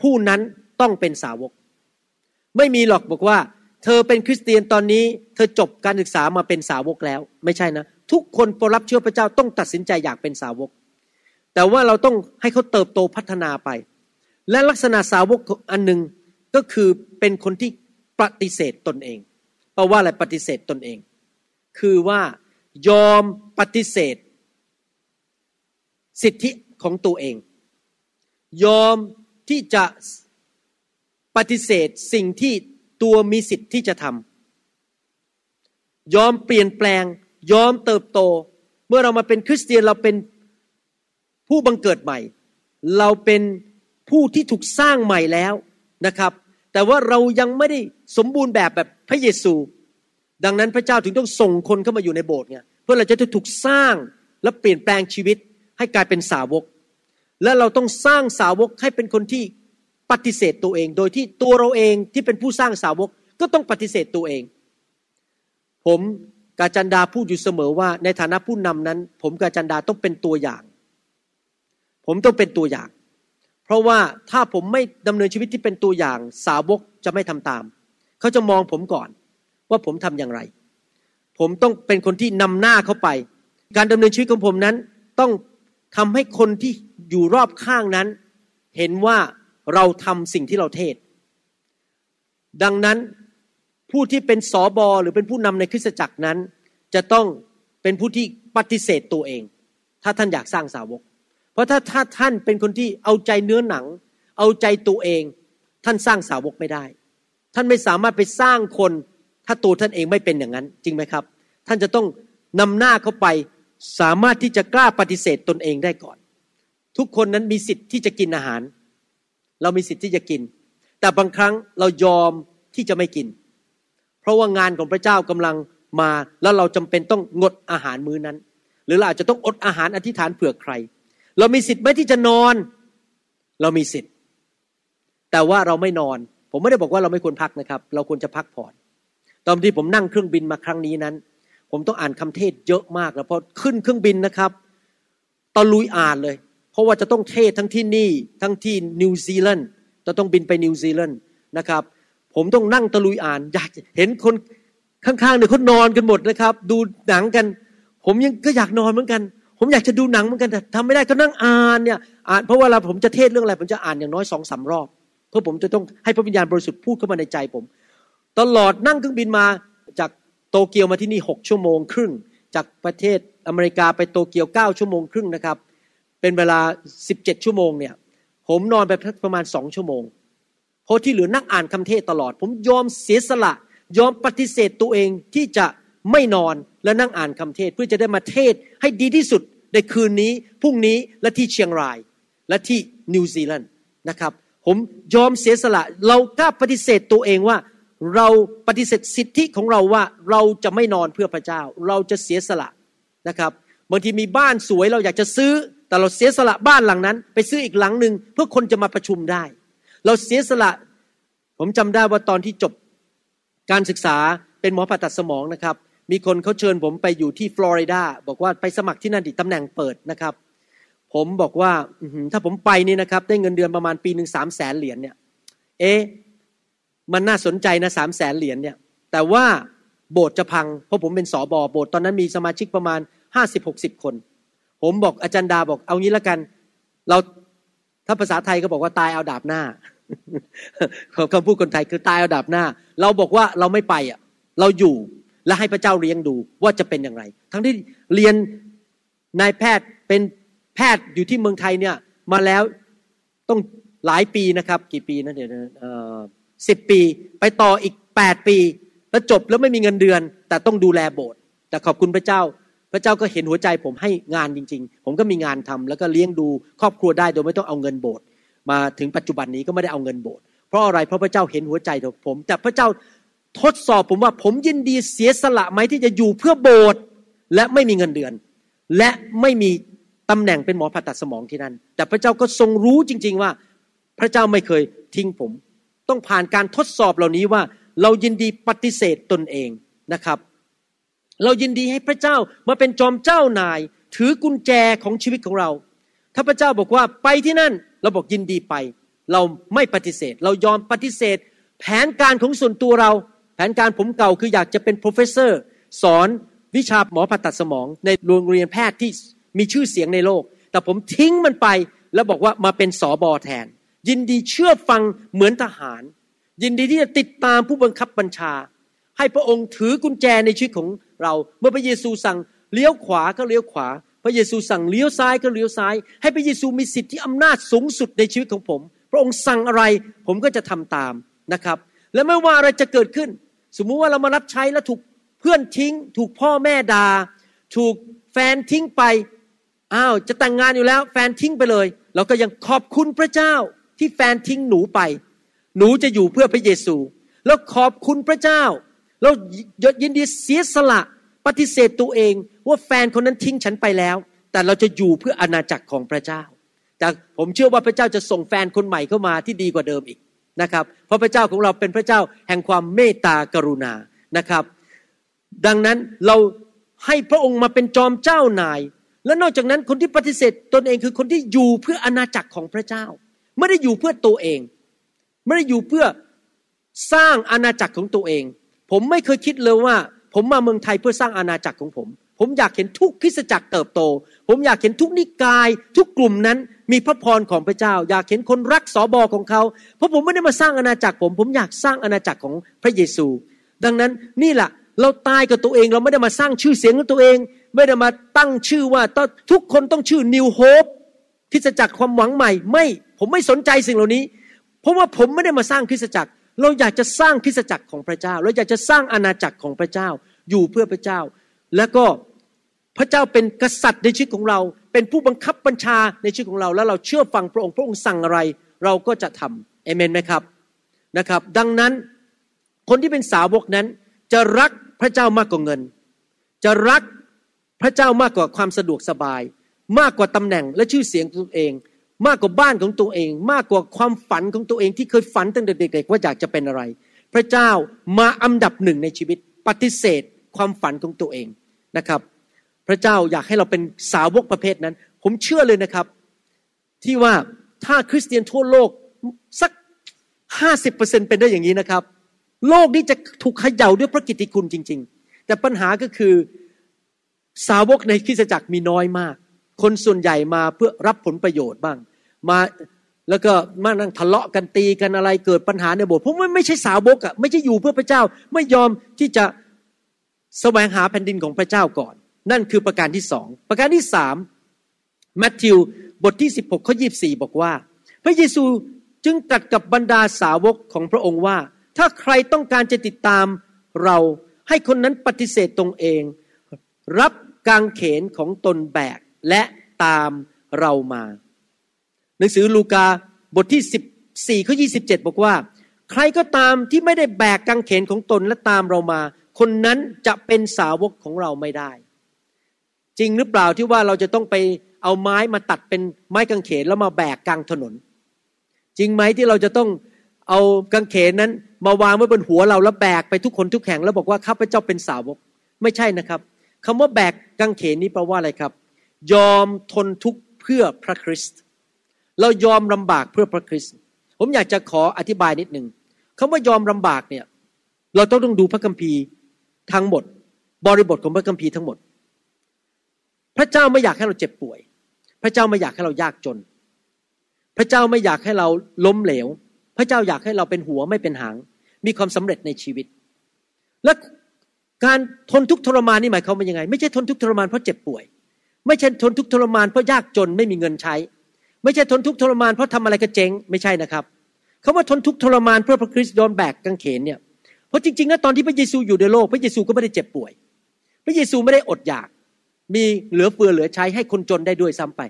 ผู้นั้นต้องเป็นสาวก ไม่มีหรอกบอกว่า เธอเป็นคริสเตียนตอนนี้ เธอจบการศึกษามาเป็นสาวกแล้ว ไม่ใช่นะ ทุกคนพอรับเชื่อพระเจ้าต้องตัดสินใจอยากเป็นสาวก แต่ว่าเราต้องให้เขาเติบโตพัฒนาไป และลักษณะสาวกอันหนึ่งก็คือเป็นคนที่ปฏิเสธตนเองแปลว่าอะไรปฏิเสธตนเอง คือว่ายอมปฏิเสธ สิทธิของตัวเอง ยอมที่จะปฏิเสธสิ่งที่ตัวมีสิทธิ์ที่จะทำยอมเปลี่ยนแปลง ยอมเติบโต เมื่อเรามาเป็นคริสเตียนเราเป็น ผู้บังเกิดใหม่ เราเป็นผู้ที่ถูกสร้างใหม่แล้วนะครับ แต่ว่าเรายังไม่ได้สมบูรณ์แบบแบบพระเยซู ดังนั้นพระเจ้าถึงต้องส่งคนเข้ามาอยู่ในโบสถ์ไงเพื่อเราจะถูกสร้างและเปลี่ยนแปลงชีวิตให้กลายเป็นสาวก และเราต้องสร้างสาวกให้เป็นคนที่ปฏิเสธตัวเอง โดยที่ตัวเราเองที่เป็นผู้สร้างสาวกก็ต้องปฏิเสธตัวเอง ผมกาจันดาพูดอยู่เสมอว่าในฐานะผู้นำนั้น ผมกาจันดาต้องเป็นตัวอย่าง ผมต้องเป็นตัวอย่าง เพราะว่าถ้าผมไม่ดำเนินชีวิตที่เป็นตัวอย่างสาวกจะไม่ทำตาม เขาจะมองผมก่อนว่าผมทำอย่างไร ผมต้องเป็นคนที่นำหน้าเขาไป การดำเนินชีวิตของผมนั้น ต้องทำให้คนที่อยู่รอบข้างนั้น เห็นว่าเราทำสิ่งที่เราเทศ ดังนั้นผู้ที่เป็นสอบอหรือเป็นผู้นำในคริสตจักรนั้น จะต้องเป็นผู้ที่ปฏิเสธตัวเอง ถ้าท่านอยากสร้างสาวก เพราะถ้าถ้าท่านเป็นคนที่เอาใจเนื้อหนัง เอาใจตัวเอง ท่านสร้างสาวกไม่ได้ ท่านไม่สามารถไปสร้างคนถ้าตัวท่านเองไม่เป็นอย่างนั้น จริงไหมครับ ท่านจะต้องนำหน้าเขาไปสามารถที่จะกล้าปฏิเสธตนเองได้ก่อน ทุกคนนั้นมีสิทธิ์ที่จะกินอาหาร เรามีสิทธิ์ที่จะกิน แต่บางครั้งเรายอมที่จะไม่กิน เพราะว่างานของพระเจ้ากำลังมาแล้วเราจำเป็นต้องงดอาหารมื้อนั้น หรือเราอาจจะต้องอดอาหารอธิษฐานเผื่อใคร เรามีสิทธิ์ไหมที่จะนอน เรามีสิทธิ์ แต่ว่าเราไม่นอน ผมไม่ได้บอกว่าเราไม่ควรพักนะครับ เราควรจะพักผ่อน ตอนที่ผมนั่งเครื่องบินมาครั้งนี้นั้น ผมต้องอ่านคำเทศเยอะมากแล้วพอขึ้นเครื่องบินนะครับตะลุยอ่านเลย เพราะว่าจะต้องเทศทั้งที่นี่ทั้งที่นิวซีแลนด์จะต้องบินไปนิวซีแลนด์นะครับ ผมต้องนั่งตะลุยอ่าน อยากเห็นคนข้างๆเนี่ยเขานอนกันหมดนะครับ ดูหนังกัน ผมยังก็อยากนอนเหมือนกัน ผมอยากจะดูหนังเหมือนกันแต่ทำไม่ได้ก็นั่งอ่านเนี่ยอ่านเพราะเวลาผมจะเทศเรื่องอะไร ผมจะอ่านอย่างน้อยสองสามรอบ เพื่อผมจะต้องให้พระวิญญาณบริสุทธิ์พูดเข้ามาในใจผม ตลอดนั่งเครื่องบินมาจากโตเกียวมาที่นี่หกชั่วโมงครึ่ง จากประเทศอเมริกาไปโตเกียวเก้าชั่วโมงครึ่งนะครับ เป็นเวลาสิบเจ็ดชั่วโมงเนี่ย ผมนอนไปประมาณสองชั่วโมงเพราะที่เหลือนั่งอ่านคำเทศตลอด ผมยอมเสียสละ ยอมปฏิเสธตัวเองที่จะ ไม่นอนและนั่งอ่านคำเทศเพื่อจะได้มาเทศให้ดีที่สุดในคืนนี้พรุ่งนี้และที่เชียงราย และที่นิวซีแลนด์นะครับ ผมยอมเสียสละ เรากล้าปฏิเสธตัวเองว่า เราปฏิเสธสิทธิของเราว่าเราจะไม่นอนเพื่อพระเจ้า เราจะเสียสละนะครับบางทีมีบ้านสวยเราอยากจะซื้อ แต่เราเสียสละบ้านหลังนั้น ไปซื้ออีกหลังหนึ่งเพื่อคนจะมาประชุมได้ เราเสียสละ ผมจำได้ว่าตอนที่จบการศึกษาเป็นหมอผ่าตัดสมองนะครับ มีคนเขาเชิญผมไปอยู่ที่ฟลอริดาบอกว่าไปสมัครที่นั่นดิตำแหน่งเปิดนะครับ ผมบอกว่าถ้าผมไปนี่นะครับ ได้เงินเดือนประมาณปีหนึ่งสามแสนเหรียญเนี่ย เอ๊ะมันน่าสนใจนะสามแสนเหรียญเนี่ย แต่ว่าโบสถ์จะพัง เพราะผมเป็นสอบอโบสถ์ตอนนั้นมีสมาชิกประมาณห้าสิบหกสิบคน ผมบอกอาจารย์ดาบอกเอางี้ละกัน เราถ้าภาษาไทยก็บอกว่าตายเอาดาบหน้าคำพูดคนไทยคือตายเอาดาบหน้า เราบอกว่าเราไม่ไปอะ เราอยู่ และให้พระเจ้าเลี้ยงดูว่าจะเป็นอย่างไร ทั้งที่เรียนนายแพทย์เป็นแพทย์อยู่ที่เมืองไทยเนี่ยมาแล้วต้องหลายปีนะครับ กี่ปีนะเดี๋ยวสิบปีไปต่ออีกแปดปี แล้วจบแล้วไม่มีเงินเดือน แต่ต้องดูแลโบสถ์แต่ขอบคุณพระเจ้า พระเจ้าก็เห็นหัวใจผมให้งานจริง ๆ ผมก็มีงานทำแล้วก็เลี้ยงดูครอบครัวได้โดยไม่ต้องเอาเงินโบสถ์มาถึงปัจจุบันนี้ก็ไม่ได้เอาเงินโบสถ์เพราะอะไรเพราะพระเจ้าเห็นหัวใจของผม แต่พระเจ้า ทดสอบผมว่าผมยินดีเสียสละไหมที่จะอยู่เพื่อโบสถ์และไม่มีเงินเดือน และไม่มีตำแหน่งเป็นหมอผ่าตัดสมองที่นั่นแต่พระเจ้าก็ทรงรู้จริง ๆว่า พระเจ้าไม่เคยทิ้งผม ต้องผ่านการทดสอบเหล่านี้ว่า เรายินดีปฏิเสธตนเองนะครับ เรายินดีให้พระเจ้ามาเป็นจอมเจ้านาย ถือกุญแจของชีวิตของเรา ถ้าพระเจ้าบอกว่าไปที่นั่นเราบอกยินดีไป เราไม่ปฏิเสธ เรายอมปฏิเสธ แผนการของส่วนตัวเรา แผนการผมเก่าคืออยากจะเป็น professor สอนวิชาหมอผ่าตัดสมองในโรงเรียนแพทย์ที่มีชื่อเสียงในโลก แต่ผมทิ้งมันไปแล้วบอกว่ามาเป็นสอบอแทน ยินดีเชื่อฟังเหมือนทหาร ยินดีที่จะติดตามผู้บังคับบัญชา ให้พระองค์ถือกุญแจในชีวิตของเรา เมื่อพระเยซูสั่งเลี้ยวขวาก็เลี้ยวขวา พระเยซูสั่งเลี้ยวซ้ายก็เลี้ยวซ้าย ให้พระเยซูมีสิทธิอำนาจสูงสุดในชีวิตของผม พระองค์สั่งอะไรผมก็จะทำตามนะครับ และไม่ว่าอะไรจะเกิดขึ้น สมมุติว่าเรามารับใช้แล้วถูกเพื่อนทิ้ง ถูกพ่อแม่ดา่าถูกแฟนทิ้งไปอ้าวจะแต่งงานอยู่แล้ว แฟนทิ้งไปเลย เราก็ยังขอบคุณพระเจ้าที่แฟนทิ้งหนูไป หนูจะอยู่เพื่อพระเยซู แล้วขอบคุณพระเจ้า แล้วยินดีเสียสละปฏิเสธตัวเอง ว่าแฟนคนนั้นทิ้งฉันไปแล้ว แต่เราจะอยู่เพื่ออาณาจักรของพระเจ้า แต่ผมเชื่อว่าพระเจ้าจะส่งแฟนคนใหม่เข้ามาที่ดีกว่าเดิมอีก นะครับ เพราะพระเจ้าของเราเป็นพระเจ้าแห่งความเมตตากรุณานะครับ ดังนั้นเราให้พระองค์มาเป็นจอมเจ้านาย และนอกจากนั้นคนที่ปฏิเสธตนเองคือคนที่อยู่เพื่ออาณาจักรของพระเจ้า ไม่ได้อยู่เพื่อตัวเอง ไม่ได้อยู่เพื่อสร้างอาณาจักรของตัวเอง ผมไม่เคยคิดเลยว่า ผมมาเมืองไทยเพื่อสร้างอาณาจักรของผม ผมอยากเห็นทุกคริสตจักรเติบโต ผมอยากเห็นทุกนิกาย ทุกกลุ่มนั้น มีพระพรของพระเจ้า อยากเห็นคนรักสอบอของเขา เพราะผมไม่ได้มาสร้างอาณาจักรผม ผมอยากสร้างอาณาจักรของพระเยซู ดังนั้นนี่แหละเราตายกับตัวเองเราไม่ได้มาสร้างชื่อเสียงของตัวเอง ไม่ได้มาตั้งชื่อว่าต้องทุกคนต้องชื่อ New Hope คริสตจักรความหวังใหม่ไม่ผมไม่สนใจสิ่งเหล่านี้ เพราะว่าผมไม่ได้มาสร้างคริสตจักร เราอยากจะสร้างคริสตจักรของพระเจ้า เราอยากจะสร้างอาณาจักรของพระเจ้า อยู่เพื่อพระเจ้า แล้วก็ พระเจ้าเป็นกษัตริย์ในชีวิตของเรา เป็นผู้บังคับบัญชาในชีวิตของเรา แล้วเราเชื่อฟังพระองค์พระองค์สั่งอะไร เราก็จะทำเอเมนไหมครับนะครับ ดังนั้นคนที่เป็นสาวกนั้นจะรักพระเจ้ามากกว่าเงิน จะรักพระเจ้ามากกว่าความสะดวกสบาย มากกว่าตำแหน่งและชื่อเสียงของตัวเอง มากกว่าบ้านของตัวเอง มากกว่าความฝันของตัวเองที่เคยฝันตั้งแต่เด็กๆว่าอยากจะเป็นอะไร พระเจ้ามาอันดับหนึ่งในชีวิตปฏิเสธความฝันของตัวเองนะครับ พระเจ้าอยากให้เราเป็นสาวกประเภทนั้น ผมเชื่อเลยนะครับ ที่ว่าถ้าคริสเตียนทั่วโลกสักห้าสิบเปอร์เซ็นเป็นได้อย่างนี้นะครับ โลกนี้จะถูกเขย่าด้วยพระกิตติคุณจริง ๆ แต่ปัญหาก็คือสาวกในคริสตจักรมีน้อยมาก คนส่วนใหญ่มาเพื่อรับผลประโยชน์บ้าง มาแล้วก็มานั่งทะเลาะกันตีกันอะไรเกิดปัญหาในโบสถ์ผมไม่ไม่ใช่สาวกอะ่ะไม่ใช่อยู่เพื่อพระเจ้าไม่ยอมที่จะแสวงหาแผ่นดินของพระเจ้าก่อน นั่นคือประการที่สองประการที่สามมัทธิวบทที่ 16ข้อ24 บอกว่า พระเยซูจึงตรัสกับบรรดาสาวกของพระองค์ว่า ถ้าใครต้องการจะติดตามเราให้คนนั้นปฏิเสธตรงเอง รับกางเขนของตนแบกและตามเรามา หนังสือลูกาบทที่ 14ข้อ27 บอกว่า ใครก็ตามที่ไม่ได้แบกกางเขนของตนและตามเรามา คนนั้นจะเป็นสาวกของเราไม่ได้ จริงหรือเปล่าที่ว่าเราจะต้องไปเอาไม้มาตัดเป็นไม้กางเขนแล้วมาแบกกลางถนน จริงไหมที่เราจะต้องเอากางเขนนั้น มาวางไว้บนหัวเราแล้วแบกไปทุกคนทุกแห่งแล้วบอกว่าข้าพเจ้าเป็นสาวก ไม่ใช่นะครับคำว่าแบกกางเขนนี้แปลว่าอะไรครับ ยอมทนทุกข์เพื่อพระคริสต์เรายอมลำบากเพื่อพระคริสต์ผมอยากจะขออธิบายนิดหนึ่งคำว่ายอมลำบากเนี่ยเราต้องต้องดูพระคัมภีร์ทั้งหมด บริบทของพระคัมภีร์ทั้งหมด พระเจ้าไม่อยากให้เราเจ็บป่วย พระเจ้าไม่อยากให้เรายากจน พระเจ้าไม่อยากให้เราล้มเหลว พระเจ้าอยากให้เราเป็นหัวไม่เป็นหาง มีความสำเร็จในชีวิต และการทนทุกข์ทรมานนี่หมายความว่ายังไง ไม่ใช่ทนทุกข์ทรมานเพราะเจ็บป่วย ไม่ใช่ทนทุกข์ทรมานเพราะยากจนไม่มีเงินใช้ ไม่ใช่ทนทุกข์ทรมานเพราะทำอะไรก็เจ๊งไม่ใช่นะครับคำว่าทนทุกข์ทรมานเพื่อพระคริสต์โดนแบกกางเขนเนี่ยเพราะจริงๆแล้วตอนที่พระเยซูอยู่ในโลก พระเยซูก็ไม่ได้เจ็บป่วย พระเยซูไม่ได้อดอยาก มีเหลือเฟือเหลือใช้ให้คนจนได้ด้วยซ้ำไป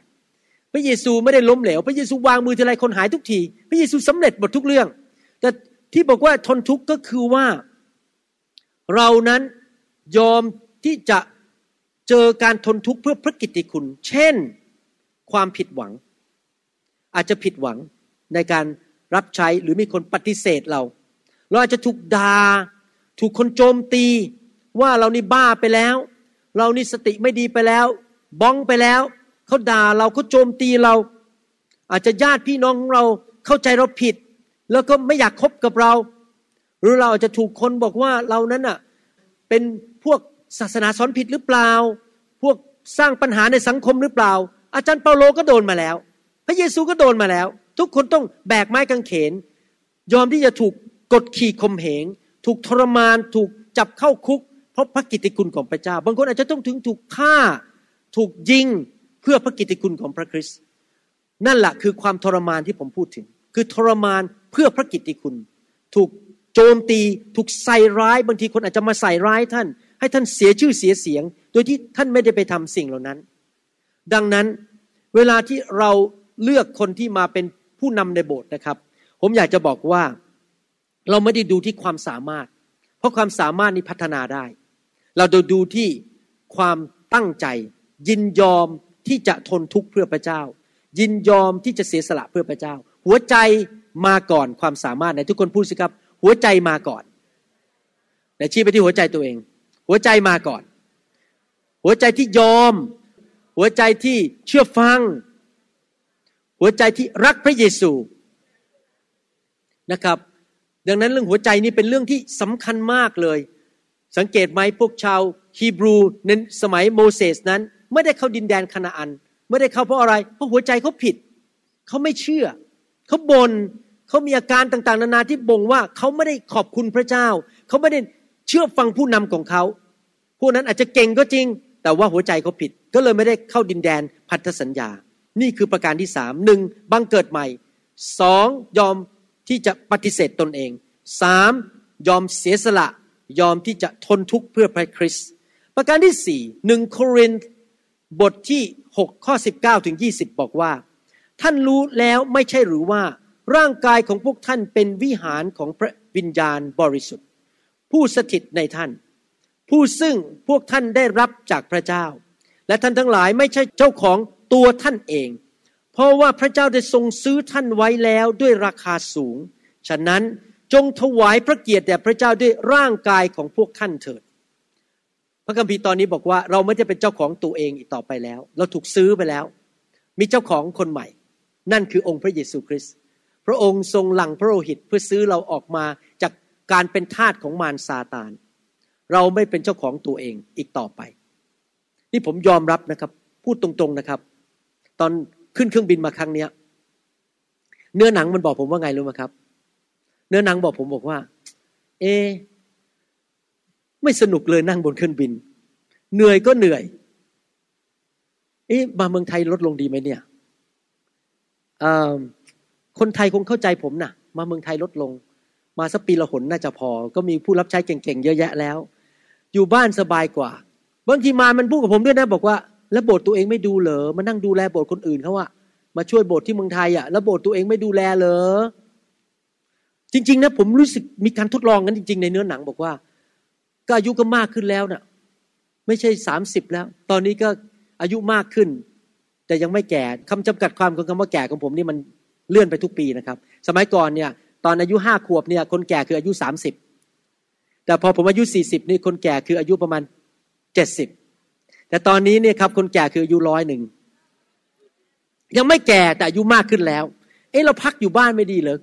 พระเยซูไม่ได้ล้มเหลว พระเยซูวางมือทีไรคนหายทุกที พระเยซูสำเร็จหมดทุกเรื่อง แต่ที่บอกว่าทนทุกข์ก็คือว่า เรานั้นยอมที่จะเจอการทนทุกข์เพื่อพระกิตติคุณ เช่นความผิดหวัง อาจจะผิดหวังในการรับใช้หรือมีคนปฏิเสธเรา เราอาจจะถูกดา่าถูกคนโจมตีว่าเรานี่บ้าไปแล้ว เรานี่สติไม่ดีไปแล้ว บ้องไปแล้วเขาด่าเราเขาโจมตีเรา อาจจะญาติพี่น้องของเราเข้าใจเราผิด แล้วก็ไม่อยากคบกับเรา หรือเราอาจจะถูกคนบอกว่าเรานั้นอะเป็นพวกศาสนาสอนผิดหรือเปล่า พวกสร้างปัญหาในสังคมหรือเปล่า อาจารย์เปาโลก็โดนมาแล้ว พระเยซูก็โดนมาแล้ว ทุกคนต้องแบกไม้กางเขน ยอมที่จะถูกกดขี่ข่มเหง ถูกทรมาน ถูกจับเข้าคุก เพราะพระกิตติคุณของพระเจ้า บางคนอาจจะต้องถึงถูกฆ่าถูกยิงเพื่อพระกิตติคุณของพระคริสต์นั่นแหละคือความทรมานที่ผมพูดถึง คือทรมานเพื่อพระกิตติคุณ ถูกโจมตีถูกใส่ร้ายบางทีคนอาจจะมาใส่ร้ายท่าน ให้ท่านเสียชื่อเสียเสียง โดยที่ท่านไม่ได้ไปทำสิ่งเหล่านั้น ดังนั้นเวลาที่เราเลือกคนที่มาเป็นผู้นำในโบสถ์นะครับ ผมอยากจะบอกว่าเราไม่ได้ดูที่ความสามารถ เพราะความสามารถนี้พัฒนาได้ เราจะดูที่ความตั้งใจ ยินยอมที่จะทนทุกข์เพื่อพระเจ้า ยินยอมที่จะเสียสละเพื่อพระเจ้า หัวใจมาก่อนความสามารถไหนทุกคนพูดสิครับ หัวใจมาก่อนไหนชี้ไปที่หัวใจตัวเอง หัวใจมาก่อน หัวใจที่ยอม หัวใจที่เชื่อฟัง หัวใจที่รักพระเยซูนะครับ ดังนั้นเรื่องหัวใจนี้เป็นเรื่องที่สำคัญมากเลย สังเกตไหมพวกชาวฮีบรูในสมัยโมเสสนั้น ไม่ได้เข้าดินแดนคานาอัน ไม่ได้เข้าเพราะอะไร เพราะหัวใจเขาผิด เขาไม่เชื่อ เขาบน่นเขามีอาการต่างๆ นานาที่บ่งว่าเขาไม่ได้ขอบคุณพระเจ้า เขาไม่ได้เชื่อฟังผู้นำของเขาพวกนั้นอาจจะเก่งก็จริง แต่ว่าหัวใจเขาผิด ก็เลยไม่ได้เข้าดินแดนพันธสัญญา นี่คือประการที่สามหนึ่งบังเกิดใหม่สองยอมที่จะปฏิเสธตนเองสามยอมเสียสละ ยอมที่จะทนทุกข์เพื่อพระคริสต์ประการที่สี่หนึ่งโครินธ์บทที่6ข้อ19ถึง20 บอกว่า ท่านรู้แล้วไม่ใช่หรือว่า ร่างกายของพวกท่านเป็นวิหารของพระวิญญาณบริสุทธิ์ ผู้สถิตในท่าน ผู้ซึ่งพวกท่านได้รับจากพระเจ้า และท่านทั้งหลายไม่ใช่เจ้าของตัวท่านเอง เพราะว่าพระเจ้าได้ทรงซื้อท่านไว้แล้วด้วยราคาสูง ฉะนั้น จงถวายพระเกียรติแด่พระเจ้าด้วยร่างกายของพวกท่านเถิด พระคัมภีร์ตอนนี้บอกว่าเราไม่ได้เป็นเจ้าของตัวเองอีกต่อไปแล้ว เราถูกซื้อไปแล้ว มีเจ้าของคนใหม่ นั่นคือองค์พระเยซูคริสต์พระองค์ทรงหลั่งพระโลหิตเพื่อซื้อเราออกมาจากการเป็นทาสของมารซาตาน เราไม่เป็นเจ้าของตัวเองอีกต่อไป นี่ผมยอมรับนะครับ พูดตรงๆนะครับ ตอนขึ้นเครื่องบินมาครั้งเนี้ย เนื้อหนังมันบอกผมว่าไงรู้ไหมครับ เนื้อนังบอกผมบอกว่า เอ ไม่สนุกเลยนั่งบนเครื่องบิน เหนื่อยก็เหนื่อย เอ๊ะมาเมืองไทยลดลงดีไหมเนี่ยคนไทยคงเข้าใจผมน่ะ มาเมืองไทยลดลง มาสักปีละหนน่าจะพอ ก็มีผู้รับใช้เก่งๆเยอะแยะแล้ว อยู่บ้านสบายกว่าบางทีมามันพูดกับผมด้วยนะบอกว่า แล้วโบสถ์ตัวเองไม่ดูเหรอมานั่งดูแลโบสถ์คนอื่นเขาอะมาช่วยโบสถ์ที่เมืองไทยอะแล้วโบสถ์ตัวเองไม่ดูแลเหรอ จริง ๆ นะ ผมรู้สึกมีการทดลองกันจริง ๆ ในเนื้อหนังบอกว่า ก็อายุก็มากขึ้นแล้วนะ่ะ ไม่ใช่สามสิบแล้ว ตอนนี้ก็อายุมากขึ้น แต่ยังไม่แก่คำจำกัดความของคำว่าแก่ของผมนี่มันเลื่อนไปทุกปีนะครับ สมัยก่อนเนี่ย ตอนอายุห้าขวบเนี่ย คนแก่คืออายุสามสิบแต่พอผมอายุสี่สิบนี่คนแก่คืออายุประมาณเจ็ดสิบแต่ตอนนี้เนี่ยครับคนแก่คืออายุร้อยหนึ่งยังไม่แก่แต่อายุมากขึ้นแล้ว เอ๊ะเราพักอยู่บ้านไม่ดีเหรอ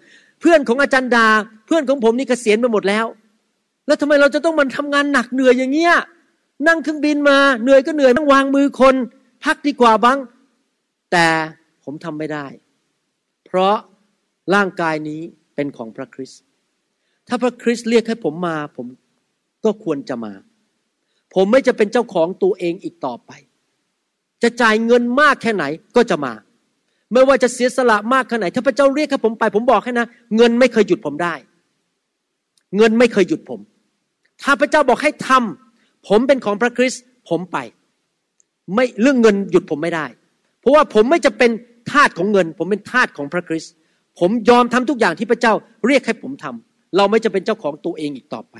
เพื่อนของอาจารย์ดา เพื่อนของผมนี่เกษียณไปหมดแล้ว แล้วทำไมเราจะต้องมันทำงานหนักเหนื่อยอย่างเงี้ยนั่งเครื่องบินมาเหนื่อยก็เหนื่อยต้องวางมือคน พักดีกว่าบ้าง แต่ผมทำไม่ได้ เพราะร่างกายนี้เป็นของพระคริสต์ถ้าพระคริสต์เรียกให้ผมมา ผมก็ควรจะมา ผมไม่จะเป็นเจ้าของตัวเองอีกต่อไป จะจ่ายเงินมากแค่ไหนก็จะมา ไม่ว่าจะเสียสละมากแค่ไหนถ้าพระเจ้าเรียกให้ผมไปผมบอกให้นะเงินไม่เคยหยุดผมได้ เงินไม่เคยหยุดผม ถ้าพระเจ้าบอกให้ทำผมเป็นของพระคริสต์ผมไป ไม่เรื่องเงินหยุดผมไม่ได้ เพราะว่าผมไม่จะเป็นทาสของเงิน ผมเป็นทาสของพระคริสต์ผมยอมทำทุกอย่างที่พระเจ้าเรียกให้ผมทำเราไม่จะเป็นเจ้าของตัวเองอีกต่อไป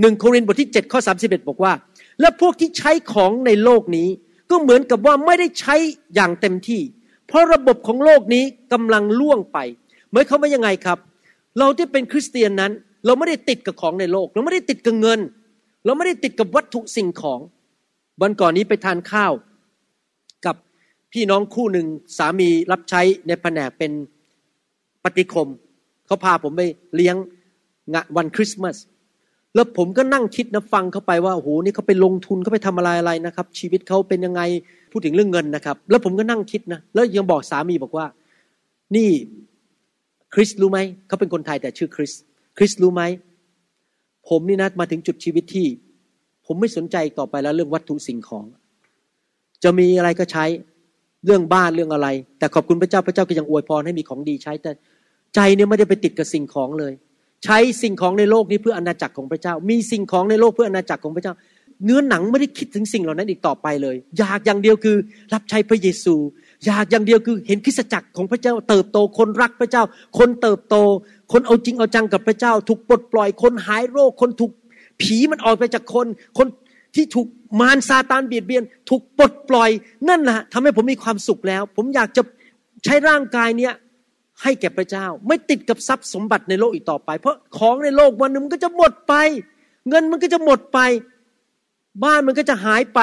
หนึ่งโครินธ์บทที่7ข้อ31บอกว่า และพวกที่ใช้ของในโลกนี้ก็เหมือนกับว่าไม่ได้ใช้อย่างเต็มที่ เพราะระบบของโลกนี้กำลังล่วงไปหมายความว่ายังไงครับ เราที่เป็นคริสเตียนนั้น เราไม่ได้ติดกับของในโลก เราไม่ได้ติดกับเงิน เราไม่ได้ติดกับวัตถุสิ่งของวันก่อนนี้ไปทานข้าว กับพี่น้องคู่หนึ่งสามีรับใช้ในแผนกเป็นปฏิคมเขาพาผมไปเลี้ยงงานวันคริสต์มาสแล้วผมก็นั่งคิดนะฟังเขาไปว่าโอ้โหนี่เขาไปลงทุนเขาไปทำอะไรอะไรนะครับ ชีวิตเขาเป็นยังไง พูดถึงเรื่องเงินนะครับ แล้วผมก็นั่งคิดนะแล้วยังบอกสามีบอกว่า นี่คริสรู้ไหมเขาเป็นคนไทยแต่ชื่อคริสคริสรู้ไหมผมนี่นะมาถึงจุดชีวิตที่ ผมไม่สนใจต่อไปแล้วเรื่องวัตถุสิ่งของ จะมีอะไรก็ใช้เรื่องบ้านเรื่องอะไร แต่ขอบคุณพระเจ้าพระเจ้าก็ยังอวยพรให้มีของดีใช้ แต่ใจเนี่ยไม่ได้ไปติดกับสิ่งของเลย ใช้สิ่งของในโลกนี้เพื่ออาณาจักรของพระเจ้า มีสิ่งของในโลกเพื่ออาณาจักรของพระเจ้า เนื้อหนังไม่ได้คิดถึงสิ่งเหล่านั้นอีกต่อไปเลย อยากอย่างเดียวคือรับใช้พระเยซู อยากอย่างเดียวคือเห็นคริสจักรของพระเจ้า เติบโตคนรักพระเจ้า คนเติบโต คนเอาจริงเอาจังกับพระเจ้า ถูกปลดปล่อยคนหายโรค คนถูกผีมันออกไปจากคน คนที่ถูกมารซาตานเบียดเบียน ถูกปลดปล่อยนั่นแหละทำให้ผมมีความสุขแล้ว ผมอยากจะใช้ร่างกายเนี้ยให้แก่พระเจ้า ไม่ติดกับทรัพย์สมบัติในโลกอีกต่อไป เพราะของในโลกวันหนึ่งมันก็จะหมดไป เงินมันก็จะหมดไป บ้านมันก็จะหายไป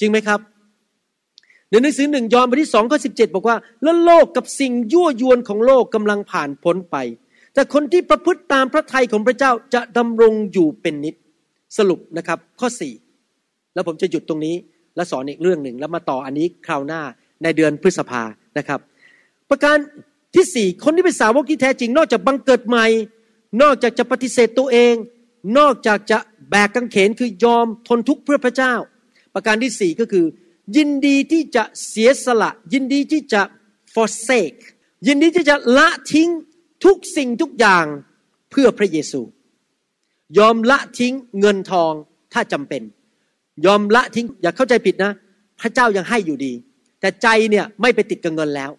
จริงไหมครับในหนังสือหนึ่งยอห์นบทที่สองข้อสิบเจ็ดบอกว่า แล้วโลกกับสิ่งยั่วยวนของโลกกำลังผ่านพ้นไป แต่คนที่ประพฤติตามพระทัยของพระเจ้าจะดำรงอยู่เป็นนิจสรุปนะครับ ข้อสี่แล้วผมจะหยุดตรงนี้ แล้วสอนอีกเรื่องหนึ่งแล้วมาต่ออันนี้คราวหน้าในเดือนพฤษภานะครับ ประการที่สี่คนที่เป็นสาวกที่แท้จริง นอกจากบังเกิดใหม่ นอกจากจะปฏิเสธตัวเอง นอกจากจะ แบกกังเขนคือยอมทนทุกข์เพื่อพระเจ้า ประการที่สี่ก็คือ ยินดีที่จะเสียสละ ยินดีที่จะ forsake ยินดีที่จะละทิ้งทุกสิ่งทุกอย่างเพื่อพระเยซู ยอมละทิ้งเงินทองถ้าจำเป็น ยอมละทิ้งอย่าเข้าใจผิดนะ พระเจ้ายังให้อยู่ดี แต่ใจเนี่ยไม่ไปติดกับเงินแล้ว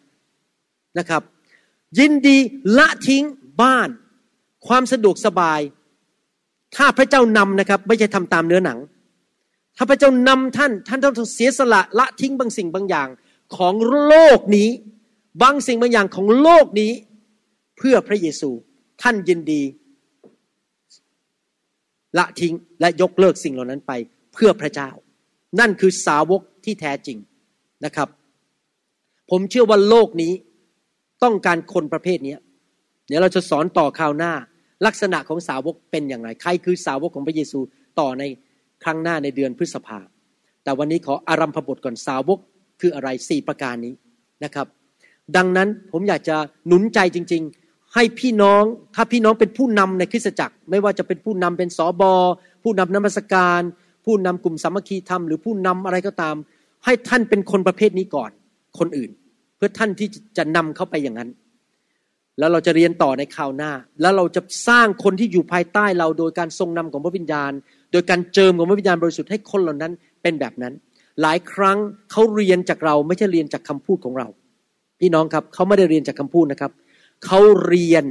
นะครับ ยินดีละทิ้งบ้าน ความสะดวกสบาย ถ้าพระเจ้านำนะครับ ไม่ใช่ทำตามเนื้อหนัง ถ้าพระเจ้านำท่านท่านต้องเสียสละละทิ้งบางสิ่งบางอย่างของโลกนี้ บางสิ่งบางอย่างของโลกนี้ เพื่อพระเยซูท่านยินดี ละทิ้งและยกเลิกสิ่งเหล่านั้นไปเพื่อพระเจ้า นั่นคือสาวกที่แท้จริงนะครับ ผมเชื่อว่าโลกนี้ต้องการคนประเภทนี้เดี๋ยวเราจะสอนต่อคราวหน้า ลักษณะของสาวกเป็นอย่างไร ใครคือสาวกของพระเยซูต่อในครั้งหน้าในเดือนพฤษภา แต่วันนี้ขออารัมพบทก่อนสาวกคืออะไรสี่ประการนี้นะครับ ดังนั้นผมอยากจะหนุนใจจริง ๆ ให้พี่น้องถ้าพี่น้องเป็นผู้นำในคริสตจักร ไม่ว่าจะเป็นผู้นำเป็นสอบอผู้นำนมัสการ ผู้นำกลุ่มสามัคคีธรรมหรือผู้นำอะไรก็ตาม ให้ท่านเป็นคนประเภทนี้ก่อนคนอื่น เพื่อท่านที่จะนำเข้าไปอย่างนั้น แล้วเราจะเรียนต่อในคราวหน้า แล้วเราจะสร้างคนที่อยู่ภายใต้เราโดยการทรงนำของพระวิญญาณ โดยการเจิมของพระวิญญาณบริสุทธิ์ให้คนเหล่านั้นเป็นแบบนั้น หลายครั้งเขาเรียนจากเราไม่ใช่เรียนจากคำพูดของเรา พี่น้องครับเขาไม่ได้เรียนจากคำพูดนะครับเขาเรียน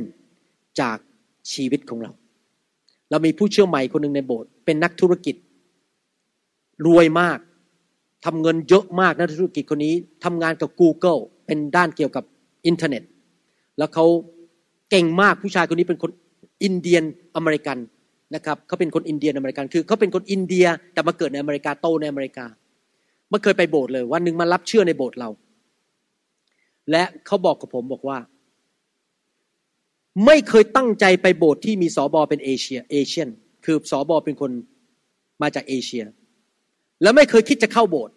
จากชีวิตของเรา เรามีผู้เชื่อใหม่คนหนึ่งในโบสถ์เป็นนักธุรกิจ รวยมากทำเงินเยอะมากนักธุรกิจคนนี้ทำงานกับ Google เป็นด้านเกี่ยวกับอินเทอร์เน็ต แล้วเขาเก่งมากผู้ชายคนนี้เป็นคน Indian American นะครับเขาเป็นคน Indian American คือเขาเป็นคนอินเดียแต่มาเกิดในอเมริกาโตในอเมริกาไม่เคยไปโบสถ์เลยวันหนึ่งมารับเชื่อในโบสถ์เรา และเขาบอกกับผมบอกว่า ไม่เคยตั้งใจไปโบสถ์ที่มีศบเป็นเอเชีย Asian คือศบเป็นคนมาจากเอเชีย แล้วไม่เคยคิดจะเข้าโบสถ์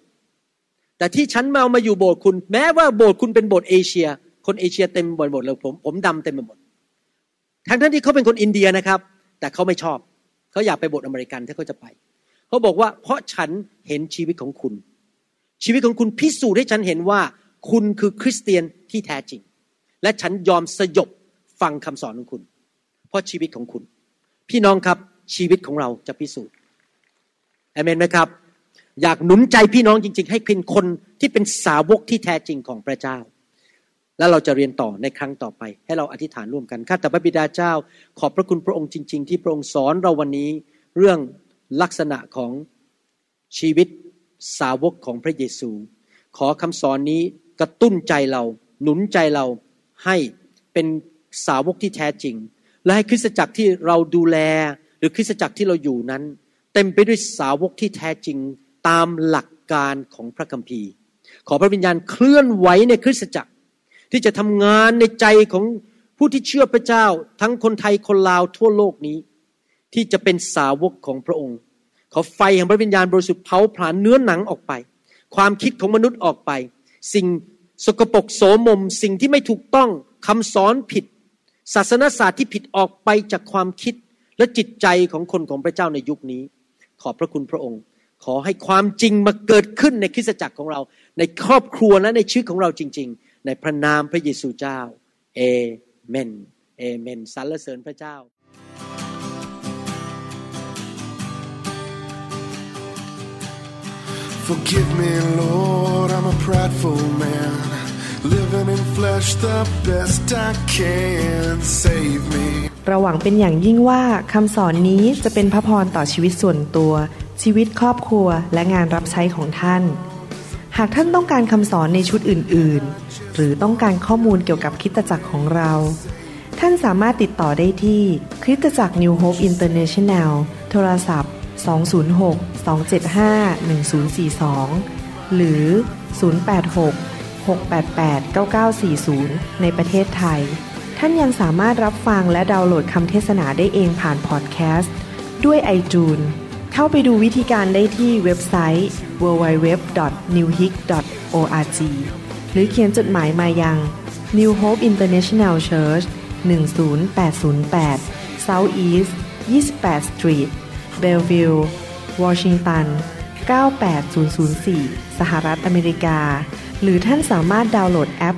แต่ที่ฉันมามาอยู่โบสถ์คุณ แม้ว่าโบสถ์คุณเป็นโบสถ์เอเชีย คนเอเชียเต็มไปหมดเลยผมผมดำเต็มไปหมด ทั้งทั้งที่เขาเป็นคนอินเดียนะครับ แต่เขาไม่ชอบ เขาอยากไปโบสถ์อเมริกันถ้าเขาจะไป เขาบอกว่าเพราะฉันเห็นชีวิตของคุณ ชีวิตของคุณพิสูจน์ให้ฉันเห็นว่าคุณคือคริสเตียนที่แท้จริง และฉันยอมสยบฟังคำสอนของคุณ เพราะชีวิตของคุณ พี่น้องครับชีวิตของเราจะพิสูจน์เอเมนไหมครับ อยากหนุนใจพี่น้องจริง ๆ ให้เป็นคนที่เป็นสาวกที่แท้จริงของพระเจ้า แล้วเราจะเรียนต่อในครั้งต่อไป ให้เราอธิษฐานร่วมกันข้าแต่พระบิดาเจ้า ขอบพระคุณพระองค์จริง ๆ ที่พระองค์สอนเราวันนี้เรื่องลักษณะของชีวิตสาวกของพระเยซู ขอคำสอนนี้กระตุ้นใจเรา หนุนใจเราให้เป็นสาวกที่แท้จริง และให้คริสตจักรที่เราดูแล หรือคริสตจักรที่เราอยู่นั้น เต็มไปด้วยสาวกที่แท้จริงตามหลักการของพระคัมภีร์ ขอพระวิญญาณเคลื่อนไหวในคริสตจักร ที่จะทำงานในใจของผู้ที่เชื่อพระเจ้า ทั้งคนไทยคนลาวทั่วโลกนี้ ที่จะเป็นสาวกของพระองค์ ขอไฟแห่งพระวิญญาณบริสุทธิ์เผาผลาญเนื้อหนังออกไป ความคิดของมนุษย์ออกไป สิ่งสกปรกโสมม สิ่งที่ไม่ถูกต้องคำสอนผิด ศาสนาศาสตร์ที่ผิดออกไปจากความคิดและจิตใจของคนของพระเจ้าในยุคนี้ ขอบพระคุณพระองค์ ขอให้ความจริงมาเกิดขึ้นในคริสตจักรของเรา ในครอบครัวและในชีวิตของเราจริง ๆ ในพระนามพระเยซูเจ้าเอเมนเอเมนสรรเสริญพระเจ้า Forgive me, Lord, I'm a prideful man. Living in flesh the best I can. Save me. เราหวังเป็นอย่างยิ่งว่าคำสอนนี้จะเป็นพระพรต่อชีวิตส่วนตัว ชีวิตครอบครัวและงานรับใช้ของท่าน หากท่านต้องการคำสอนในชุดอื่น ๆ หรือต้องการข้อมูลเกี่ยวกับคิตจักรของเรา ท่านสามารถติดต่อได้ที่คริสตจักร New Hope International โทรศัพท์ 206 275 1042 หรือ 086 688 9940 ในประเทศไทย ท่านยังสามารถรับฟังและดาวน์โหลดคำเทศนาได้เองผ่านพอดแคสต์ด้วย iTunes เข้าไปดูวิธีการได้ที่เว็บไซต์ www.newhick.org หรือเขียนจดหมายมายัง New Hope International Church 10808 South East 28 Street Bellevue Washington 98004 สหรัฐอเมริกา หรือท่านสามารถดาวน์โหลดแอป